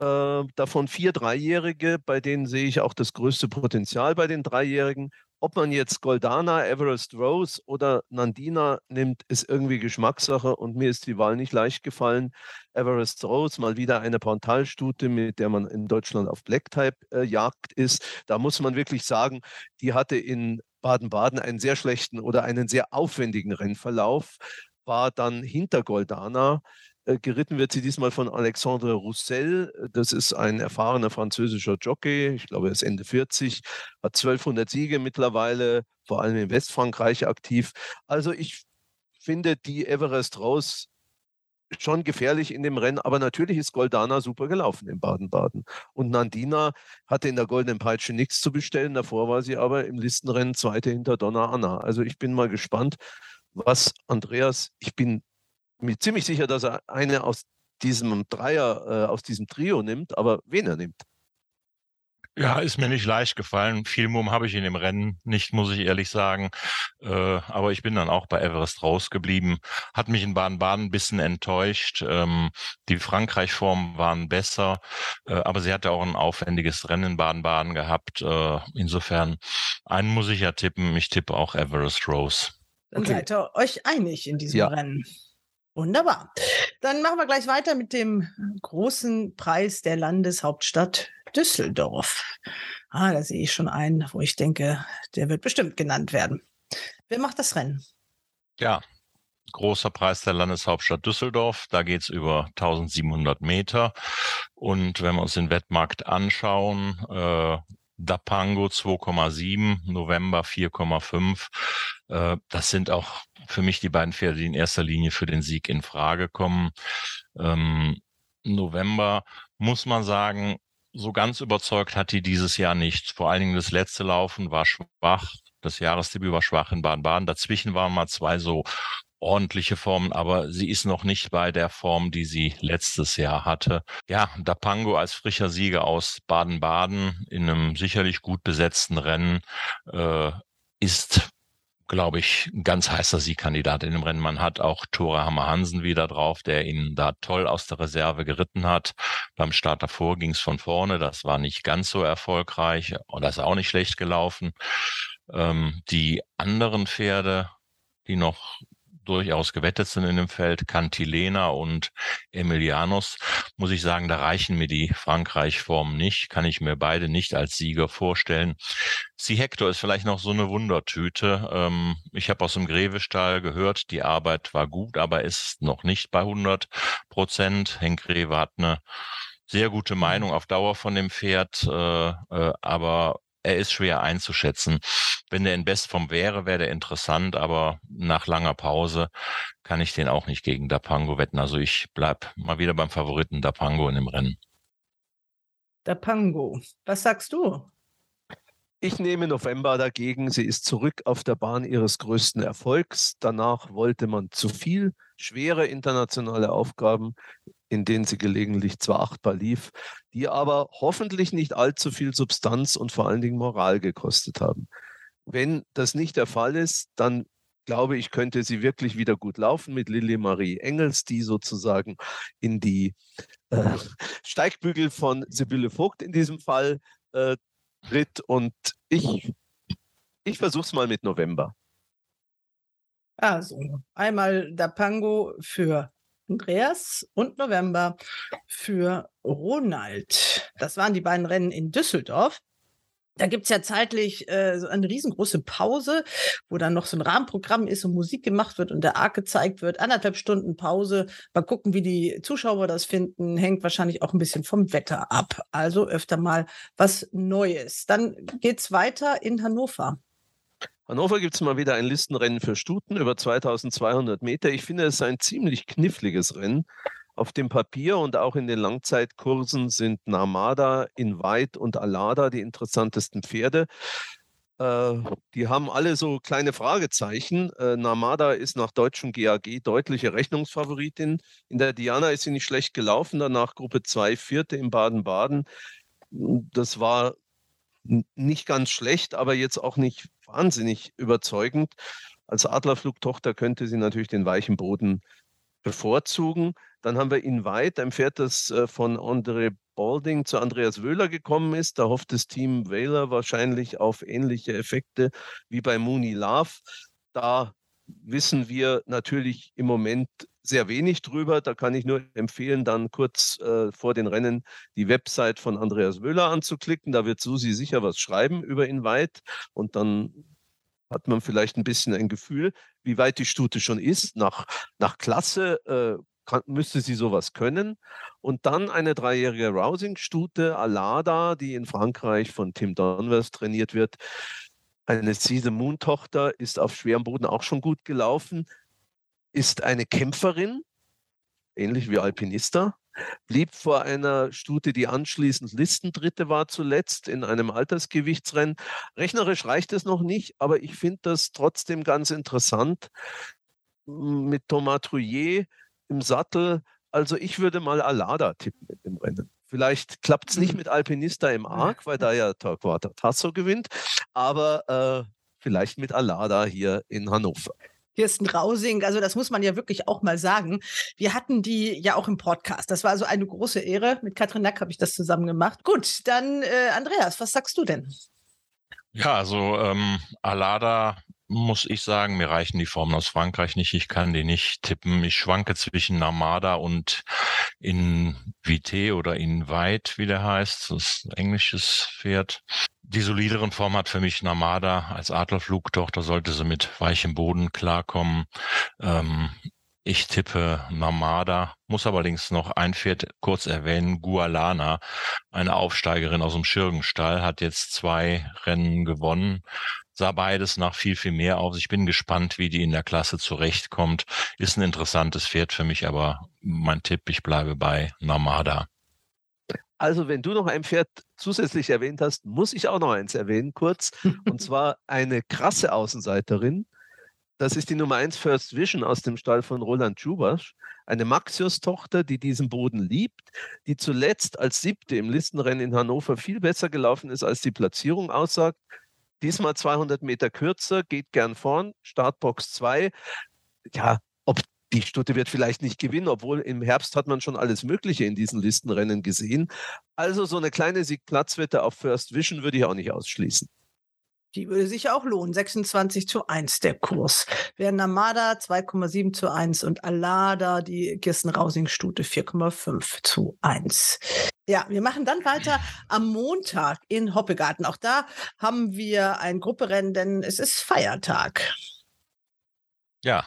F: äh, davon vier Dreijährige, bei denen sehe ich auch das größte Potenzial bei den Dreijährigen. Ob man jetzt Goldana, Everest Rose oder Nandina nimmt, ist irgendwie Geschmackssache und mir ist die Wahl nicht leicht gefallen. Everest Rose, mal wieder eine Pontalstute, mit der man in Deutschland auf Blacktype äh, jagt ist. Da muss man wirklich sagen, die hatte in Baden-Baden einen sehr schlechten oder einen sehr aufwendigen Rennverlauf, war dann hinter Goldana geritten wird sie diesmal von Alexandre Roussel. Das ist ein erfahrener französischer Jockey. Ich glaube, er ist Ende 40, hat 1200 Siege mittlerweile, vor allem in Westfrankreich aktiv. Also ich finde die Everest Rose schon gefährlich in dem Rennen, aber natürlich ist Goldana super gelaufen in Baden-Baden. Und Nandina hatte in der Goldenen Peitsche nichts zu bestellen, davor war sie aber im Listenrennen Zweite hinter Donna Anna. Also ich bin mal gespannt, was Andreas, ich bin mir ziemlich sicher, dass er eine aus diesem Dreier, äh, aus diesem Trio nimmt, aber wen er nimmt.
H: Ja, ist mir nicht leicht gefallen. Viel Mumm habe ich in dem Rennen nicht, muss ich ehrlich sagen. Äh, aber ich bin dann auch bei Everest rausgeblieben. Hat mich in Baden-Baden ein bisschen enttäuscht. Ähm, die Frankreich-Formen waren besser, äh, aber sie hatte auch ein aufwendiges Rennen in Baden-Baden gehabt. Äh, insofern, einen muss ich ja tippen. Ich tippe auch Everest Rose.
B: Dann okay. seid ihr euch einig in diesem ja. Rennen. Wunderbar. Dann machen wir gleich weiter mit dem großen Preis der Landeshauptstadt Düsseldorf. Ah, da sehe ich schon einen, wo ich denke, der wird bestimmt genannt werden. Wer macht das Rennen?
H: Ja, großer Preis der Landeshauptstadt Düsseldorf. Da geht es über 1700 Meter. Und wenn wir uns den Wettmarkt anschauen, äh, Dapango 2,7, November 4,5. Äh, das sind auch für mich die beiden Pferde, die in erster Linie für den Sieg in Frage kommen. Ähm, November muss man sagen, so ganz überzeugt hat die dieses Jahr nicht. Vor allen Dingen das letzte Laufen war schwach. Das Jahresdebüt war schwach in Baden-Baden. Dazwischen waren mal zwei so ordentliche Formen, aber sie ist noch nicht bei der Form, die sie letztes Jahr hatte. Ja, Dapango als frischer Sieger aus Baden-Baden in einem sicherlich gut besetzten Rennen äh, ist glaube ich, ein ganz heißer Siegkandidat in dem Rennen. Man hat auch Tore Hammer Hansen wieder drauf, der ihn da toll aus der Reserve geritten hat. Beim Start davor ging es von vorne. Das war nicht ganz so erfolgreich oder ist auch nicht schlecht gelaufen. Ähm, die anderen Pferde, die noch durchaus gewettet sind in dem Feld, Cantilena und Emilianos, muss ich sagen, da reichen mir die Frankreich-Formen nicht. Kann ich mir beide nicht als Sieger vorstellen. Sie Hector ist vielleicht noch so eine Wundertüte. Ähm, ich habe aus dem Grevestall gehört, die Arbeit war gut, aber ist noch nicht bei 100 Prozent. Henk Greve hat eine sehr gute Meinung auf Dauer von dem Pferd, äh, äh, aber er ist schwer einzuschätzen. Wenn der in Bestform wäre, wäre der interessant, aber nach langer Pause kann ich den auch nicht gegen Dapango wetten. Also ich bleib mal wieder beim Favoriten Dapango in dem Rennen.
B: Dapango, was sagst du?
F: Ich nehme November dagegen. Sie ist zurück auf der Bahn ihres größten Erfolgs. Danach wollte man zu viel, schwere internationale Aufgaben in denen sie gelegentlich zwar achtbar lief, die aber hoffentlich nicht allzu viel Substanz und vor allen Dingen Moral gekostet haben. Wenn das nicht der Fall ist, dann glaube ich, könnte sie wirklich wieder gut laufen mit Lilly Marie Engels, die sozusagen in die äh, Steigbügel von Sibylle Vogt in diesem Fall äh, tritt. Und ich, ich versuche es mal mit November.
B: Also einmal Dapango für Andreas und November für Ronald. Das waren die beiden Rennen in Düsseldorf. Da gibt's ja zeitlich äh, so eine riesengroße Pause, wo dann noch so ein Rahmenprogramm ist und Musik gemacht wird und der Arc gezeigt wird. Anderthalb Stunden Pause. Mal gucken, wie die Zuschauer das finden. Hängt wahrscheinlich auch ein bisschen vom Wetter ab. Also öfter mal was Neues. Dann geht's weiter in Hannover.
F: Hannover gibt es mal wieder ein Listenrennen für Stuten über 2200 Meter. Ich finde es ein ziemlich kniffliges Rennen. Auf dem Papier und auch in den Langzeitkursen sind Namada, Invite und Alada die interessantesten Pferde. Äh, die haben alle so kleine Fragezeichen. Äh, Namada ist nach deutschem GAG deutliche Rechnungsfavoritin. In der Diana ist sie nicht schlecht gelaufen, danach Gruppe 2, vierte in Baden-Baden. Das war nicht ganz schlecht, aber jetzt auch nicht wahnsinnig überzeugend. Als Adlerflugtochter könnte sie natürlich den weichen Boden bevorzugen. Dann haben wir Invite, ein Pferd, das äh, von André Balding zu Andreas Wöhler gekommen ist. Da hofft das Team Whaler wahrscheinlich auf ähnliche Effekte wie bei Mooney Love. Da wissen wir natürlich im Moment sehr wenig drüber. Da kann ich nur empfehlen, dann kurz äh, vor den Rennen die Website von Andreas Wöhler anzuklicken. Da wird Susi sicher was schreiben über Invite und dann hat man vielleicht ein bisschen ein Gefühl, wie weit die Stute schon ist. Nach, nach Klasse äh, kann, müsste sie sowas können. Und dann eine dreijährige Rousing-Stute, Alada, die in Frankreich von Tim Donvers trainiert wird. Eine Season Moon-Tochter ist auf schwerem Boden auch schon gut gelaufen, ist eine Kämpferin, ähnlich wie Alpinista, blieb vor einer Stute, die anschließend Listendritte war zuletzt in einem Altersgewichtsrennen. Rechnerisch reicht es noch nicht, aber ich finde das trotzdem ganz interessant mit Thomas Trouillet im Sattel. Also ich würde mal Alada tippen mit dem Rennen. vielleicht klappt es nicht mit Alpinista im Arc, weil da ja Torquato Tasso gewinnt, aber äh, vielleicht mit Alada hier in Hannover.
B: Kirsten Rausing, also das muss man ja wirklich auch mal sagen. Wir hatten die ja auch im Podcast. Das war also eine große Ehre. Mit Katrin Nack habe ich das zusammen gemacht. Gut, dann äh, Andreas, was sagst du denn?
H: Ja, also ähm, Alada muss ich sagen, mir reichen die Formen aus Frankreich nicht. Ich kann die nicht tippen. Ich schwanke zwischen Namada und in Vite oder in Weit, wie der heißt. Das ist ein englisches Pferd. Die solideren Form hat für mich Namada als Adlerflugtochter, sollte sie mit weichem Boden klarkommen. Ähm, ich tippe Namada, muss allerdings noch ein Pferd kurz erwähnen, Gualana, eine Aufsteigerin aus dem Schirgenstall, hat jetzt zwei Rennen gewonnen, sah beides nach viel, viel mehr aus. Ich bin gespannt, wie die in der Klasse zurechtkommt. Ist ein interessantes Pferd für mich, aber mein Tipp, ich bleibe bei Namada.
F: Also, wenn du noch ein Pferd zusätzlich erwähnt hast, muss ich auch noch eins erwähnen, kurz. und zwar eine krasse Außenseiterin. Das ist die Nummer 1 First Vision aus dem Stall von Roland Schubasch. Eine Maxius-Tochter, die diesen Boden liebt, die zuletzt als siebte im Listenrennen in Hannover viel besser gelaufen ist, als die Platzierung aussagt. Diesmal 200 Meter kürzer, geht gern vorn, Startbox 2. Ja, die Stute wird vielleicht nicht gewinnen, obwohl im Herbst hat man schon alles Mögliche in diesen Listenrennen gesehen. Also so eine kleine Siegplatzwette auf First Vision würde ich auch nicht ausschließen.
B: Die würde sich auch lohnen. 26 zu 1 der Kurs. Während Namada 2,7 zu 1 und Alada, die Kirsten-Rausing-Stute, 4,5 zu 1. Ja, wir machen dann weiter am Montag in Hoppegarten. Auch da haben wir ein Grupperennen, denn es ist Feiertag.
H: Ja,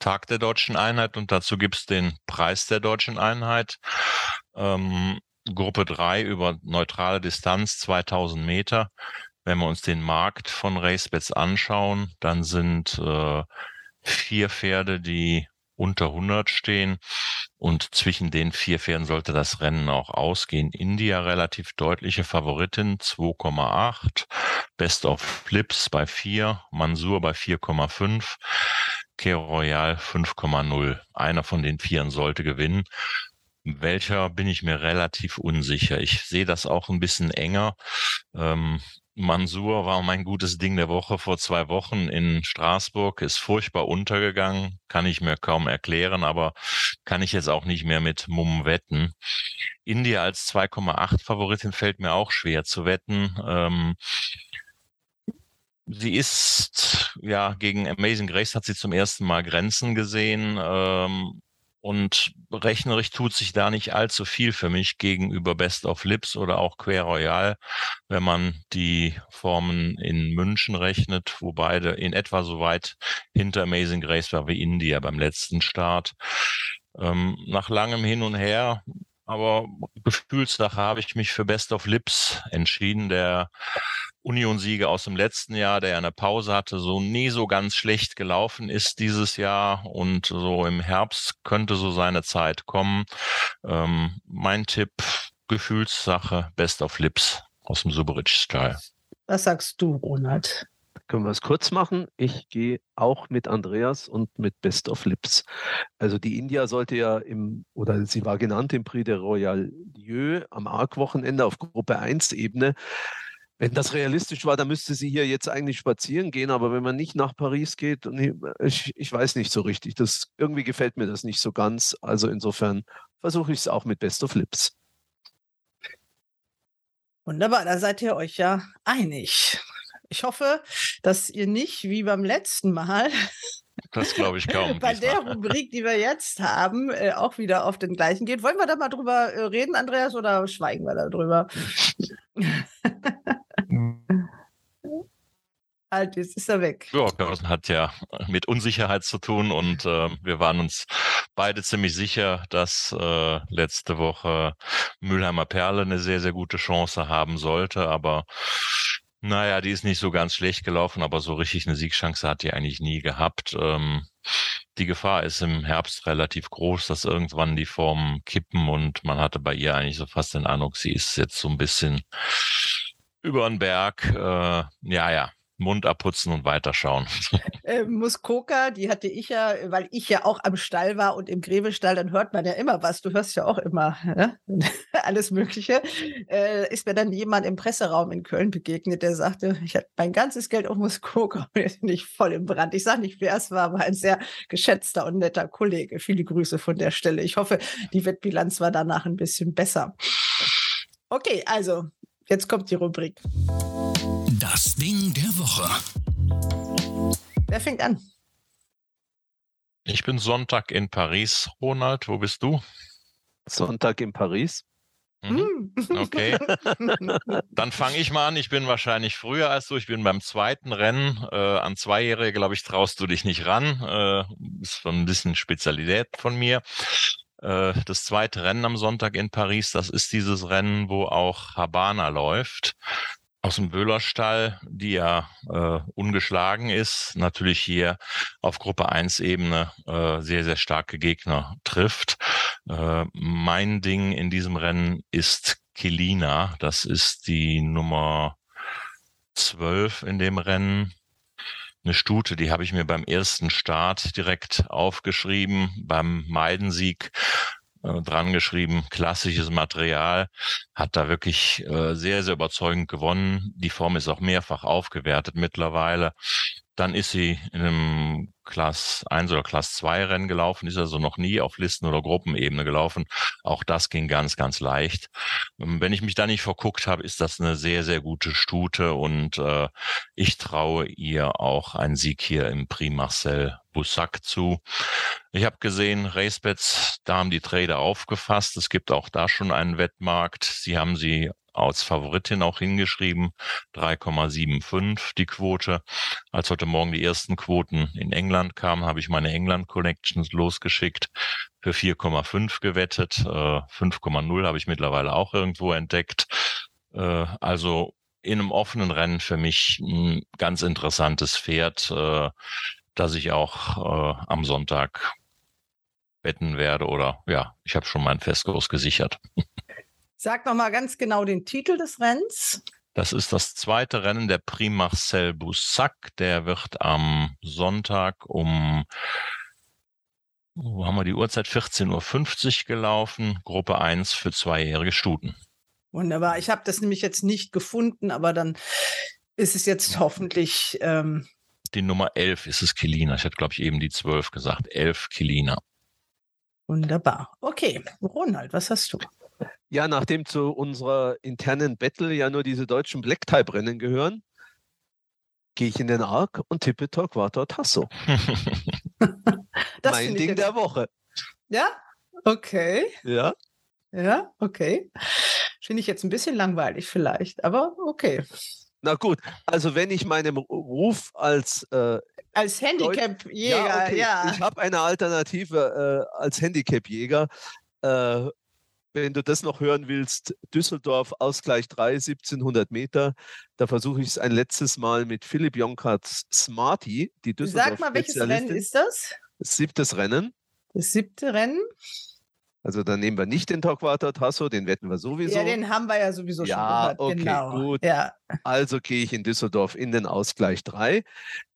H: Tag der deutschen Einheit und dazu gibt es den Preis der deutschen Einheit. Ähm, Gruppe 3 über neutrale Distanz 2000 Meter. Wenn wir uns den Markt von Racebets anschauen, dann sind äh, vier Pferde, die unter 100 stehen. Und zwischen den vier Pferden sollte das Rennen auch ausgehen. India relativ deutliche Favoritin, 2,8. Best of Flips bei 4. Mansur bei 4,5. Care Royal 5,0. Einer von den Vieren sollte gewinnen. Welcher bin ich mir relativ unsicher. Ich sehe das auch ein bisschen enger. Ähm, Mansur war mein gutes Ding der Woche vor zwei Wochen in Straßburg, ist furchtbar untergegangen, kann ich mir kaum erklären, aber kann ich jetzt auch nicht mehr mit Mumm wetten. India als 2,8 Favoritin fällt mir auch schwer zu wetten. Ähm, Sie ist, ja, gegen Amazing Grace hat sie zum ersten Mal Grenzen gesehen. Ähm, und rechnerisch tut sich da nicht allzu viel für mich gegenüber Best of Lips oder auch Quer Royal, wenn man die Formen in München rechnet, wo beide in etwa so weit hinter Amazing Grace war wie India beim letzten Start. Ähm, nach langem Hin und Her aber Gefühlssache habe ich mich für Best of Lips entschieden. Der Union-Sieger aus dem letzten Jahr, der ja eine Pause hatte, so nie so ganz schlecht gelaufen ist dieses Jahr und so im Herbst könnte so seine Zeit kommen. Ähm, mein Tipp, Gefühlssache, Best of Lips aus dem Suberich-Style.
B: Was sagst du, Ronald?
F: Können wir es kurz machen? Ich gehe auch mit Andreas und mit Best of Lips. Also die India sollte ja im, oder sie war genannt im Prix de Royal Lieu am Arc-Wochenende auf Gruppe 1-Ebene. Wenn das realistisch war, dann müsste sie hier jetzt eigentlich spazieren gehen, aber wenn man nicht nach Paris geht, ich, ich weiß nicht so richtig. Das, irgendwie gefällt mir das nicht so ganz. Also insofern versuche ich es auch mit Best of Lips.
B: Wunderbar, da seid ihr euch ja einig. Ich hoffe, dass ihr nicht wie beim letzten Mal
H: das glaube ich kaum.
B: Bei der Rubrik, die wir jetzt haben, äh, auch wieder auf den gleichen geht. Wollen wir da mal drüber äh, reden, Andreas, oder schweigen wir da halt, jetzt ist er weg.
H: Ja, Carsten hat ja mit Unsicherheit zu tun und äh, wir waren uns beide ziemlich sicher, dass äh, letzte Woche Mülheimer Perle eine sehr, sehr gute Chance haben sollte, aber naja, die ist nicht so ganz schlecht gelaufen, aber so richtig eine Siegchance hat die eigentlich nie gehabt. Ähm, die Gefahr ist im Herbst relativ groß, dass irgendwann die Formen kippen und man hatte bei ihr eigentlich so fast den Eindruck, sie ist jetzt so ein bisschen über den Berg. Äh, ja, ja, Mund abputzen und weiterschauen.
B: Äh, Muskoka, die hatte ich ja, weil ich ja auch am Stall war und im Gräbestall, dann hört man ja immer was. Du hörst ja auch immer ne? alles Mögliche. Äh, ist mir dann jemand im Presseraum in Köln begegnet, der sagte, ich hatte mein ganzes Geld auf Muskoka und jetzt bin ich voll im Brand. Ich sage nicht, wer es war, aber ein sehr geschätzter und netter Kollege. Viele Grüße von der Stelle. Ich hoffe, die Wettbilanz war danach ein bisschen besser. Okay, also, jetzt kommt die Rubrik.
A: Das Ding der Woche.
B: Wer fängt an?
H: Ich bin Sonntag in Paris, Ronald. Wo bist du?
F: Sonntag in Paris.
H: Mhm. Okay. Dann fange ich mal an. Ich bin wahrscheinlich früher als du. Ich bin beim zweiten Rennen. Äh, an Zweijährige, glaube ich, traust du dich nicht ran. Äh, ist so ein bisschen Spezialität von mir. Äh, das zweite Rennen am Sonntag in Paris, das ist dieses Rennen, wo auch Habana läuft aus dem Böhlerstall, die ja äh, ungeschlagen ist, natürlich hier auf Gruppe 1 Ebene äh, sehr, sehr starke Gegner trifft. Äh, mein Ding in diesem Rennen ist Kelina. Das ist die Nummer 12 in dem Rennen. Eine Stute, die habe ich mir beim ersten Start direkt aufgeschrieben, beim Meidensieg äh, dran geschrieben, klassisches Material, hat da wirklich äh, sehr, sehr überzeugend gewonnen. Die Form ist auch mehrfach aufgewertet mittlerweile. Dann ist sie in einem Class 1 oder Class 2 Rennen gelaufen, ist also noch nie auf Listen- oder Gruppenebene gelaufen. Auch das ging ganz, ganz leicht. Ähm, wenn ich mich da nicht verguckt habe, ist das eine sehr, sehr gute Stute und äh, ich traue ihr auch einen Sieg hier im Prix Marcel Boussac zu. Ich habe gesehen, Racebets, da haben die Trader aufgefasst. Es gibt auch da schon einen Wettmarkt. Sie haben sie als Favoritin auch hingeschrieben. 3,75 die Quote. Als heute Morgen die ersten Quoten in England kamen, habe ich meine England Connections losgeschickt. Für 4,5 gewettet. 5,0 äh, habe ich mittlerweile auch irgendwo entdeckt. Äh, also in einem offenen Rennen für mich ein ganz interessantes Pferd, äh, das ich auch am Sonntag wetten werde oder ja, ich habe schon meinen Festkurs gesichert.
B: Sag noch mal ganz genau den Titel des Rennens.
H: Das ist das zweite Rennen der Prix Marcel Boussac. Der wird am Sonntag um, wo haben wir die Uhrzeit? 14.50 Uhr gelaufen. Gruppe 1 für zweijährige Stuten.
B: Wunderbar. Ich habe das nämlich jetzt nicht gefunden, aber dann ist es jetzt hoffentlich. Ähm
H: die Nummer 11 ist es Kilina. Ich hatte, glaube ich, eben die 12 gesagt. 11 Kilina.
B: Wunderbar. Okay, Ronald, was hast du?
F: Ja, nachdem zu unserer internen Battle ja nur diese deutschen Black-Type-Rennen gehören, gehe ich in den Arc und tippe Torquato Tasso. mein Ding der Woche.
B: Ja? Okay.
F: Ja.
B: Ja, okay. Finde ich jetzt ein bisschen langweilig vielleicht, aber okay.
F: Na gut, also wenn ich meinem Ruf als äh,
B: als Handicap-Jäger, ja, okay. ja,
F: Ich habe eine Alternative äh, als Handicap-Jäger. Äh, wenn du das noch hören willst, Düsseldorf Ausgleich 3, 1700 Meter. Da versuche ich es ein letztes Mal mit Philipp Jonkarts Smarty, die Düsseldorf
B: Sag mal, welches Rennen ist das?
F: Siebtes Rennen.
B: Das siebte Rennen?
F: Also dann nehmen wir nicht den Torquato Tasso, den wetten wir sowieso.
B: Ja, den haben wir ja sowieso
F: ja,
B: schon gehört.
F: Okay,
B: genau.
F: gut.
B: Ja.
F: Also gehe ich in Düsseldorf in den Ausgleich 3.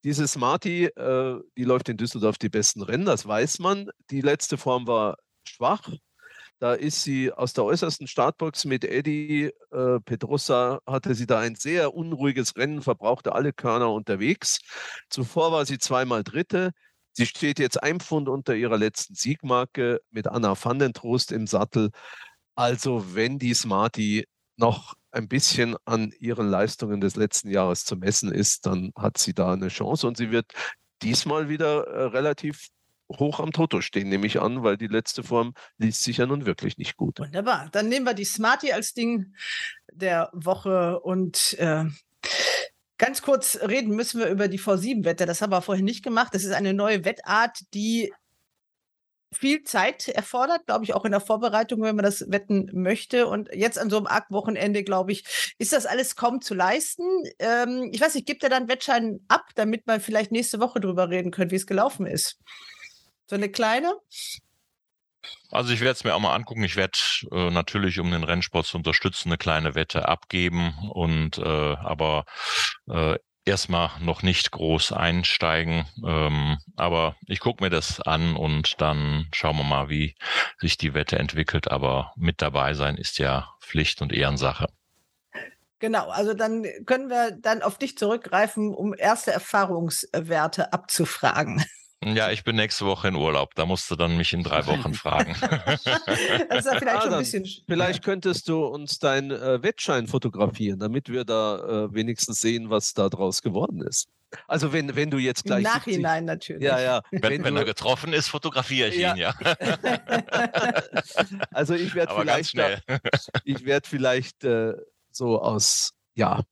F: Diese Smarty, äh, die läuft in Düsseldorf die besten Rennen, das weiß man. Die letzte Form war schwach, da ist sie aus der äußersten Startbox mit Eddie äh, Pedrosa, hatte sie da ein sehr unruhiges Rennen, verbrauchte alle Körner unterwegs. Zuvor war sie zweimal Dritte. Sie steht jetzt ein Pfund unter ihrer letzten Siegmarke mit Anna van den Trost im Sattel. Also wenn die Smarty noch ein bisschen an ihren Leistungen des letzten Jahres zu messen ist, dann hat sie da eine Chance und sie wird diesmal wieder äh, relativ hoch am Toto stehen, nehme ich an, weil die letzte Form liest sich ja nun wirklich nicht gut.
B: Wunderbar. Dann nehmen wir die Smarty als Ding der Woche und äh, ganz kurz reden müssen wir über die V7-Wette. Das haben wir vorhin nicht gemacht. Das ist eine neue Wettart, die viel Zeit erfordert, glaube ich, auch in der Vorbereitung, wenn man das wetten möchte. Und jetzt an so einem Arc-Wochenende, glaube ich, ist das alles kaum zu leisten. Ähm, ich weiß nicht, gibt er dann Wettschein ab, damit man vielleicht nächste Woche drüber reden könnte, wie es gelaufen ist? So eine kleine?
H: Also ich werde es mir auch mal angucken. Ich werde äh, natürlich, um den Rennsport zu unterstützen, eine kleine Wette abgeben. Und äh, aber äh, erstmal noch nicht groß einsteigen. Ähm, aber ich gucke mir das an und dann schauen wir mal, wie sich die Wette entwickelt. Aber mit dabei sein ist ja Pflicht und Ehrensache.
B: Genau, also dann können wir dann auf dich zurückgreifen, um erste Erfahrungswerte abzufragen.
H: Ja, ich bin nächste Woche in Urlaub. Da musst du dann mich in drei Wochen fragen.
B: das ist ja vielleicht schon ein bisschen.
F: Vielleicht könntest du uns deinen äh, Wettschein fotografieren, damit wir da äh, wenigstens sehen, was da draus geworden ist. Also wenn, wenn du jetzt gleich.
B: Im Nachhinein 70, natürlich.
F: Ja, ja.
H: Wenn, wenn, er getroffen ist, fotografiere ich ja. ihn, ja.
F: also ich werde vielleicht, da, ich werde vielleicht äh, so aus, ja,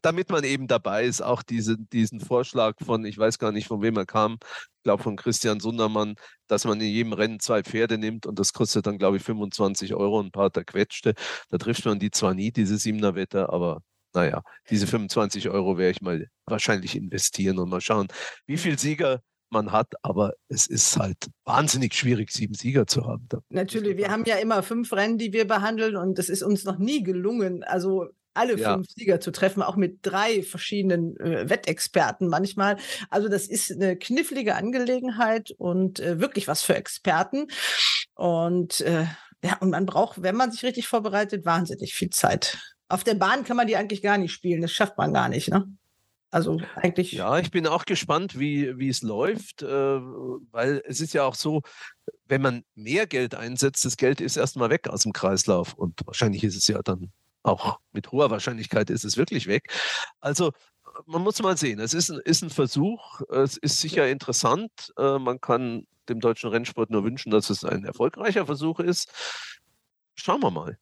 F: damit man eben dabei ist, auch diese, diesen Vorschlag von, ich weiß gar nicht, von wem er kam, ich glaube von Christian Sundermann, dass man in jedem Rennen zwei Pferde nimmt und das kostet dann, glaube ich, 25 Euro ein paar zerquetschte. Da trifft man die zwar nie, diese Siebener Wette, aber naja, diese 25 Euro werde ich mal wahrscheinlich investieren und mal schauen, wie viel Sieger man hat, aber es ist halt wahnsinnig schwierig, sieben Sieger zu haben.
B: Natürlich, wir haben ja immer fünf Rennen, die wir behandeln und es ist uns noch nie gelungen, also alle ja. fünf Sieger zu treffen, auch mit drei verschiedenen äh, Wettexperten manchmal. Also das ist eine knifflige Angelegenheit und äh, wirklich was für Experten. Und äh, ja, und man braucht, wenn man sich richtig vorbereitet, wahnsinnig viel Zeit. Auf der Bahn kann man die eigentlich gar nicht spielen, das schafft man gar nicht, ne? Also eigentlich.
F: Ja, ich bin auch gespannt, wie, wie es läuft, äh, weil es ist ja auch so, wenn man mehr Geld einsetzt, das Geld ist erstmal weg aus dem Kreislauf und wahrscheinlich ist es ja dann auch mit hoher Wahrscheinlichkeit ist es wirklich weg. Also man muss mal sehen, es ist ein, ist ein Versuch, es ist sicher interessant, äh, man kann dem deutschen Rennsport nur wünschen, dass es ein erfolgreicher Versuch ist. Schauen wir mal.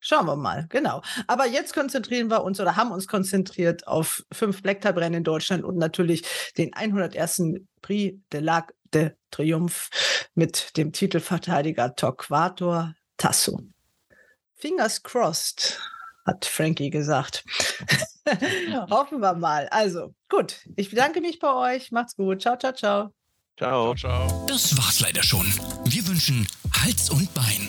B: Schauen wir mal, genau. Aber jetzt konzentrieren wir uns oder haben uns konzentriert auf fünf Blacktype-Rennen in Deutschland und natürlich den 101. Prix de l'Arc de Triomphe mit dem Titelverteidiger Torquator Tasso. Fingers crossed, hat Frankie gesagt. Hoffen wir mal. Also, gut. Ich bedanke mich bei euch. Macht's gut. Ciao, ciao, ciao.
F: Ciao,
H: ciao.
A: Das war's leider schon. Wir wünschen Hals und Bein